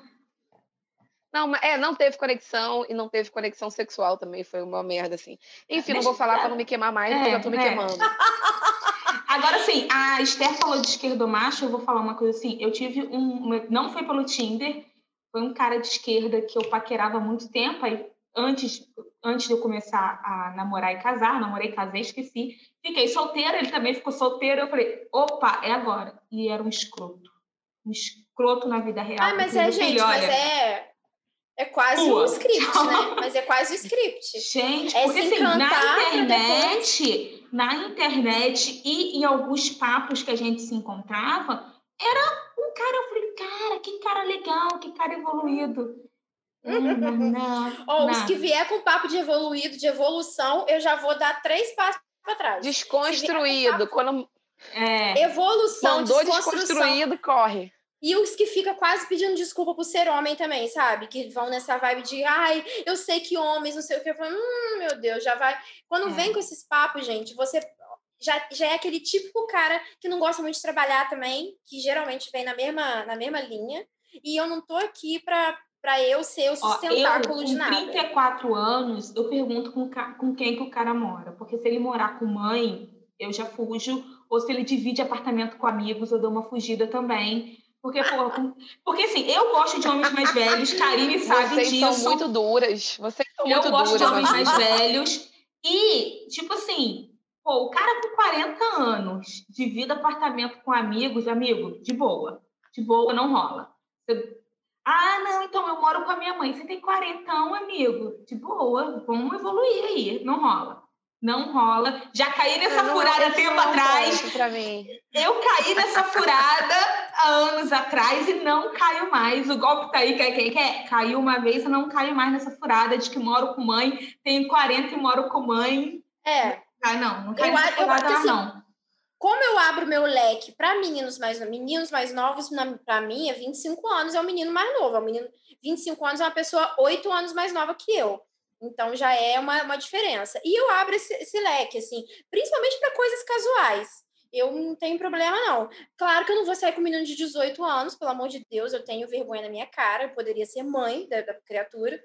Não, é, não teve conexão e não teve conexão sexual também, foi uma merda, assim. Enfim, Deixa não vou falar para não me queimar mais, é, porque eu já tô me é. queimando. Agora, sim, a Esther falou de esquerdo macho, eu vou falar uma coisa assim, eu tive um, não foi pelo Tinder, foi um cara de esquerda que eu paquerava há muito tempo, aí antes, antes de eu começar a namorar e casar, namorei, casei, esqueci, fiquei solteira, ele também ficou solteiro, eu falei, opa, é agora. E era um escroto. Um escroto na vida real. Ah, mas é, gente, olha, mas é é quase um script, né? Mas é quase um script. Gente, é porque assim, na internet, na internet e em alguns papos que a gente se encontrava, era um cara, eu falei, cara, que cara legal, que cara evoluído. Hum, não, Ou os que vier com papo de evoluído, de evolução, eu já vou dar três passos para trás. Desconstruído. Papo... Quando... É. Evolução, Mandou desconstruído, corre. E os que ficam quase pedindo desculpa por ser homem também, sabe? Que vão nessa vibe de, ai, eu sei que homens, não sei o que. Eu falo, hum, meu Deus, já vai. Quando é. vem com esses papos, gente, você já, já é aquele típico cara que não gosta muito de trabalhar também, que geralmente vem na mesma, na mesma linha. E eu não tô aqui pra, para eu ser o sustentáculo Ó, eu, de nada. Com 34 anos, eu pergunto com, com quem que o cara mora. Porque se ele morar com mãe, eu já fujo. Ou se ele divide apartamento com amigos, eu dou uma fugida também. Porque, pô, porque assim, eu gosto de homens mais velhos, Karine sabe Vocês disso. Vocês são muito duras. Vocês são muito duras. Eu gosto de homens mais velhos. E, tipo assim, pô, o cara com 40 anos, divide apartamento com amigos, amigo, de boa. De boa, não rola. Você... Ah, não, então eu moro com a minha mãe. Você tem 40, amigo. De boa, vamos evoluir aí. Não rola não rola. Já caí nessa furada tempo atrás. Eu caí nessa furada anos atrás e não caio mais. O golpe tá aí, quer, quer, quer. Caiu uma vez e não caio mais nessa furada de que moro com mãe, tenho 40 e moro com mãe. É. Ah, não, não cai nessa furada, eu, assim, não. Como eu abro meu leque para meninos mais meninos mais novos, para mim é 25 anos, é um menino mais novo. É um menino, 25 anos é uma pessoa 8 anos mais nova que eu. Então já é uma, uma diferença. E eu abro esse, esse leque, assim, principalmente para coisas casuais. Eu não tenho problema, não. Claro que eu não vou sair com um menino de 18 anos, pelo amor de Deus, eu tenho vergonha na minha cara, eu poderia ser mãe da, da criatura.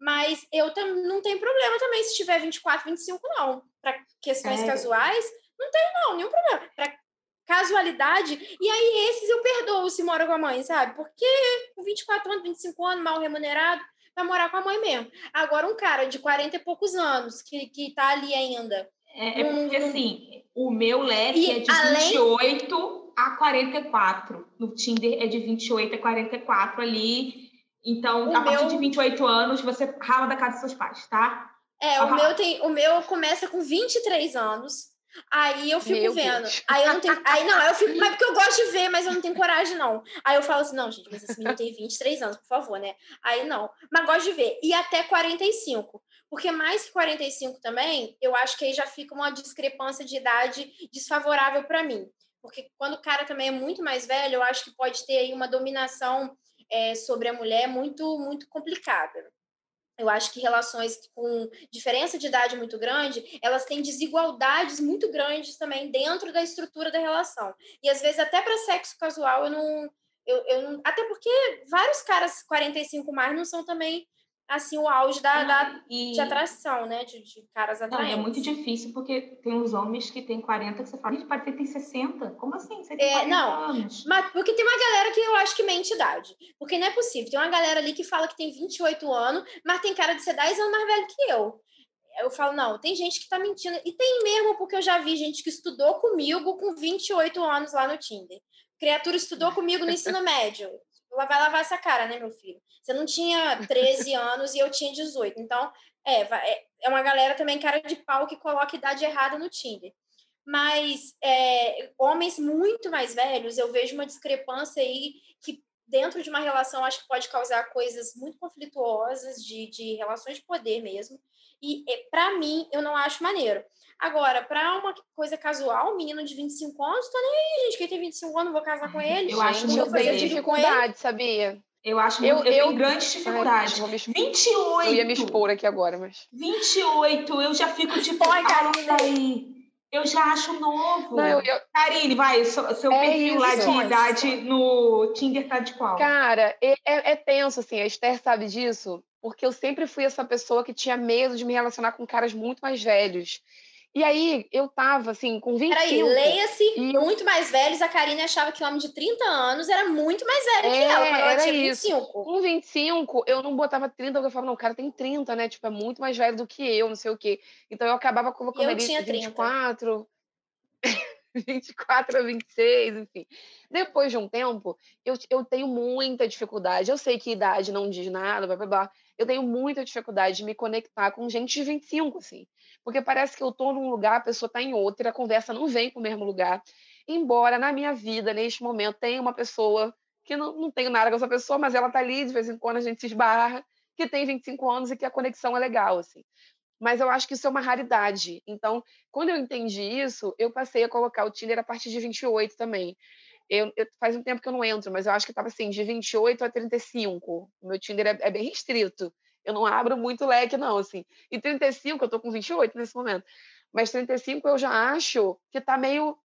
Mas eu não tenho problema também se tiver 24, 25, não. Para questões é. casuais, não tenho, não, nenhum problema. Para casualidade, e aí esses eu perdoo se mora com a mãe, sabe? Porque com 24 anos, 25 anos, mal remunerado, vai morar com a mãe mesmo. Agora, um cara de 40 e poucos anos, que, que tá ali ainda. É, é porque, assim, o meu leque e é de além... 28 a 44. No Tinder é de 28 a 44 ali. Então, o a meu... partir de 28 anos, você rala da casa dos seus pais, tá? É, o meu, tem, o meu começa com 23 anos. Aí eu fico Meu vendo. Deus. Aí eu não tenho. Aí não, eu fico. Mas porque eu gosto de ver, mas eu não tenho coragem, não. Aí eu falo assim: não, gente, mas esse menino tem 23 anos, por favor, né? Aí não. Mas gosto de ver. E até 45. Porque mais que 45 também, eu acho que aí já fica uma discrepância de idade desfavorável para mim. Porque quando o cara também é muito mais velho, eu acho que pode ter aí uma dominação é, sobre a mulher muito, muito complicada. Eu acho que relações com diferença de idade muito grande, elas têm desigualdades muito grandes também dentro da estrutura da relação. E às vezes até para sexo casual eu não, eu, eu até porque vários caras 45 mais não são também assim o auge da, da e... de atração, né? De, de caras atraentes. Não, é muito difícil porque tem os homens que têm 40 que você fala, gente, pode ter tem 60. Como assim? Você tem é, 40 não, anos? Mas porque tem uma galera que eu acho que mente idade. Porque não é possível. Tem uma galera ali que fala que tem 28 anos, mas tem cara de ser 10 anos mais velho que eu. Eu falo, não, tem gente que tá mentindo. E tem mesmo, porque eu já vi gente que estudou comigo com 28 anos lá no Tinder. Criatura estudou comigo no ensino médio vai lavar essa cara, né, meu filho? Você não tinha 13 anos e eu tinha 18. Então, é, é, é uma galera também cara de pau que coloca idade errada no Tinder. Mas é, homens muito mais velhos, eu vejo uma discrepância aí que dentro de uma relação acho que pode causar coisas muito conflituosas de, de relações de poder mesmo. E para mim, eu não acho maneiro. Agora, para uma coisa casual, um menino de 25 anos, tô nem aí, gente. Quem tem 25 anos, vou casar com ele. Eu acho que eu tenho dificuldade, sabia? Eu acho eu, eu, eu tenho grandes dificuldades. Ai, 28! Eu ia me expor aqui agora, mas. 28, eu já fico tipo, ai, Karine, aí. Eu já acho novo. Não, eu, eu... Karine, vai, seu, seu é perfil isso, lá de idade no Tinder tá de qual? Cara, é, é, é tenso, assim. A Esther sabe disso, porque eu sempre fui essa pessoa que tinha medo de me relacionar com caras muito mais velhos. E aí eu tava assim, com 25. Peraí, leia-se eu... muito mais velhos. A Karine achava que o homem de 30 anos era muito mais velho é, que ela, quando ela tinha 25. Isso. Com 25, eu não botava 30, eu falava, não, o cara tem 30, né? Tipo, é muito mais velho do que eu, não sei o quê. Então eu acabava colocando eu ali tinha 24. 24 a 26, enfim. Depois de um tempo, eu, eu tenho muita dificuldade. Eu sei que idade não diz nada, blá blá blá. Eu tenho muita dificuldade de me conectar com gente de 25, assim. Porque parece que eu estou num lugar, a pessoa está em outra, a conversa não vem para o mesmo lugar. Embora na minha vida, neste momento, tenha uma pessoa que não, não tenho nada com essa pessoa, mas ela está ali, de vez em quando a gente se esbarra, que tem 25 anos e que a conexão é legal, assim. Mas eu acho que isso é uma raridade. Então, quando eu entendi isso, eu passei a colocar o Tinder a partir de 28 também. Eu, eu, faz um tempo que eu não entro, mas eu acho que estava assim, de 28 a 35. O meu Tinder é, é, bem restrito. Eu não abro muito leque, não, assim. E 35, eu estou com 28 nesse momento. Mas 35 eu já acho que está meio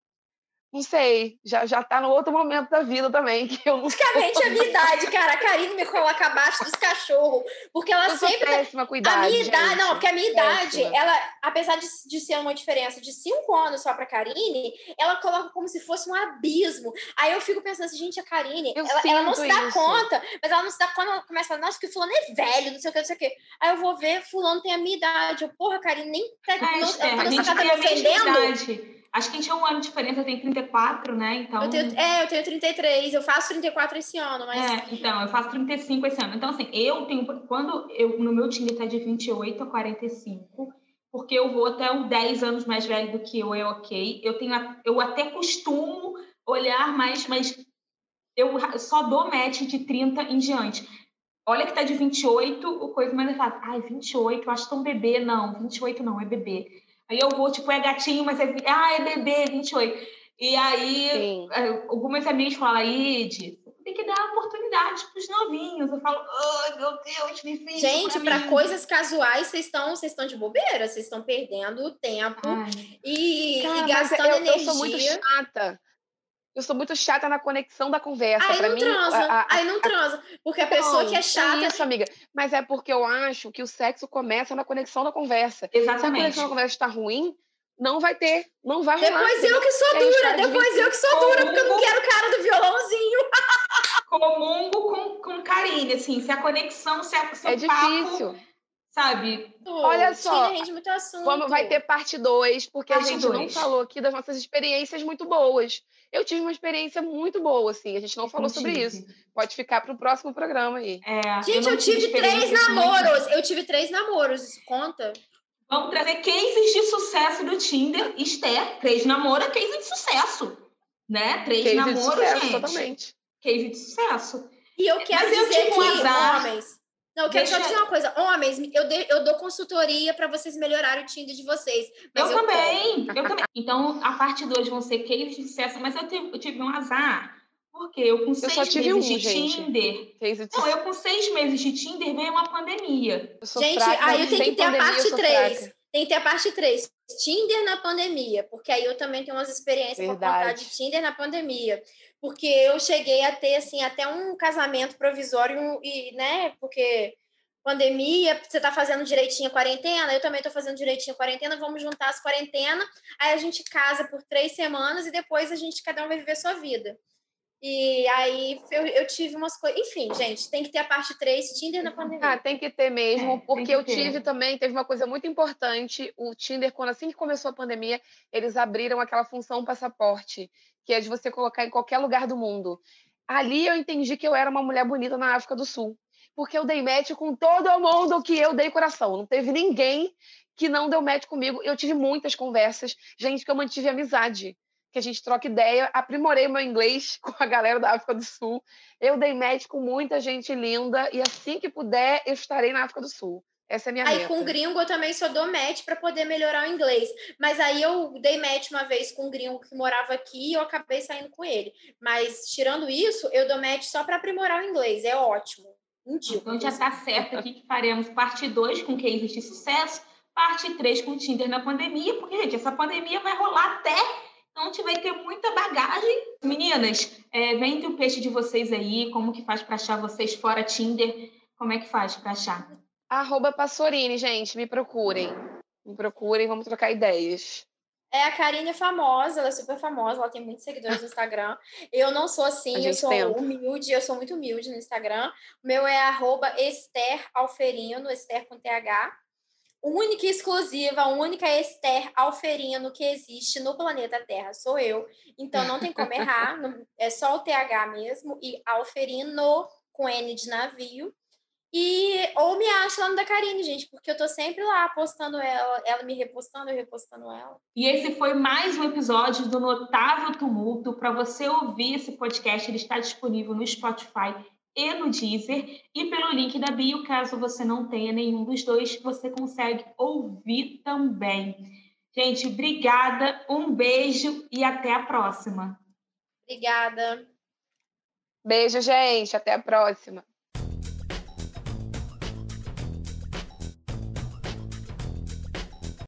não sei, já, já tá no outro momento da vida também, que eu não Praticamente a minha idade, cara. A Karine me coloca abaixo dos cachorros, porque ela eu sempre... péssima com idade, A minha idade, gente. não, porque a minha idade, ela, apesar de, de ser uma diferença de cinco anos só pra Karine, ela coloca como se fosse um abismo. Aí eu fico pensando assim, gente, a Karine, ela, ela, não se dá isso. conta, mas ela não se dá conta, ela começa a falar, nossa, que fulano é velho, não sei o que, não sei o que. Aí eu vou ver, fulano tem a minha idade. Eu, porra, Karine, nem... Tá, é, não, é, a gente tá tem a mesma idade. Acho que a gente é um ano de diferença, eu tenho 34, né? Então... Eu tenho, é, eu tenho 33, eu faço 34 esse ano, mas... É, então, eu faço 35 esse ano. Então, assim, eu tenho... Quando eu, no meu Tinder tá de 28 a 45, porque eu vou até uns 10 anos mais velho do que eu, é ok. Eu, tenho, eu até costumo olhar mais, mas eu só dou match de 30 em diante. Olha que tá de 28, o coisa mais é fácil. Ai, 28, eu acho tão bebê. Não, 28 não, é bebê. Aí eu vou, tipo, é gatinho, mas é, ah, é bebê, 28. E aí, Sim. É, algumas amigas falam, Id, tem que dar oportunidade para os novinhos. Eu falo, ai, oh, meu Deus, difícil. Gente, para coisas casuais, vocês estão, vocês estão de bobeira, vocês estão perdendo tempo e, Cara, e gastando eu, energia. Eu sou muito chata eu sou muito chata na conexão da conversa. Aí pra não mim, transa, a, a, aí não transa. Porque a pessoa que é chata. É isso, amiga. Mas é porque eu acho que o sexo começa na conexão da conversa. Exatamente. Se a conexão da conversa está ruim, não vai ter, não vai rolar. Depois eu que sou dura, depois eu que sou dura, porque eu não quero o cara do violãozinho. Comungo com, com carinho, assim, se a conexão, se, a, se é difícil. Papo, sabe? Olha só, vamos, vai ter parte 2, porque parte a gente dois. não falou aqui das nossas experiências muito boas. Eu tive uma experiência muito boa, assim. A gente não falou sobre isso. Pode ficar para o próximo programa aí. É, gente, eu, eu tive três namoros. Eu tive três namoros. Isso conta? Vamos trazer cases de sucesso do Tinder. Esther, três namoros, case de sucesso. Né? Três case namoros, sucesso, gente. Totalmente. Case de sucesso. E eu quero Mas dizer eu que, azar. homens, não, eu quero Deixa... só dizer uma coisa. Homens, eu, de, eu dou consultoria para vocês melhorarem o Tinder de vocês. eu, eu também, eu também. Então, a parte 2 vão ser cases de sucesso, mas eu tive, eu tive um azar, Porque eu com seis só tive meses um, de gente. Tinder. Case de- Não, eu com seis meses de Tinder veio uma pandemia. Eu Gente, fraca, aí eu tenho sem que ter a pandemia, eu parte sou 3. fraca. Tem que ter a parte 3. Tinder na pandemia, porque aí eu também tenho umas experiências para contar Verdade. de Tinder na pandemia. Porque eu cheguei a ter, assim, até um casamento provisório e, né, porque pandemia, você tá fazendo direitinho a quarentena, eu também tô fazendo direitinho a quarentena, vamos juntar as quarentenas, aí a gente casa por três semanas e depois a gente, cada um vai viver sua vida. E aí eu, eu tive umas coisas. Enfim, gente, tem que ter a parte 3, Tinder na pandemia. Ah, tem que ter mesmo, É, porque que eu ter. tive também, teve uma coisa muito importante, o Tinder, quando assim que começou a pandemia, eles abriram aquela função passaporte, que é de você colocar em qualquer lugar do mundo. Ali eu entendi que eu era uma mulher bonita na África do Sul, porque eu dei match com todo mundo que eu dei coração. Não teve ninguém que não deu match comigo. Eu tive muitas conversas, gente que eu mantive amizade, que a gente troca ideia, aprimorei meu inglês com a galera da África do Sul. Eu dei match com muita gente linda e assim que puder eu estarei na África do Sul. Essa é a minha Aí meta. com gringo eu também só dou match para poder melhorar o inglês. Mas aí eu dei match uma vez com um gringo que morava aqui e eu acabei saindo com ele. Mas tirando isso, eu dou match só para aprimorar o inglês. É ótimo. Indico. Então já está certo aqui que faremos parte 2 com cases de sucesso, parte 3 com Tinder na pandemia, porque, gente, essa pandemia vai rolar até então a gente vai ter muita bagagem. Meninas, é, vende o peixe de vocês aí, como que faz para achar vocês fora Tinder? Como é que faz para achar? Arroba Passorini, gente, me procurem. Me procurem, vamos trocar ideias. É, a Karine é famosa, ela é super famosa, ela tem muitos seguidores no Instagram. Eu não sou assim, eu sou tenta. humilde, eu sou muito humilde no Instagram. O meu é arroba Esther Alferino, Esther com TH. Única e exclusiva, a única Esther Alferino que existe no planeta Terra sou eu. Então não tem como errar, é só o TH mesmo, e Alferino com N de navio. E ou me acha lá no da Karine, gente, porque eu tô sempre lá postando ela, ela me repostando, eu repostando ela. E esse foi mais um episódio do Notável Tumulto. Para você ouvir esse podcast, ele está disponível no Spotify e no Deezer. E pelo link da bio, caso você não tenha nenhum dos dois, você consegue ouvir também. Gente, obrigada, um beijo e até a próxima. Obrigada. Beijo, gente. Até a próxima.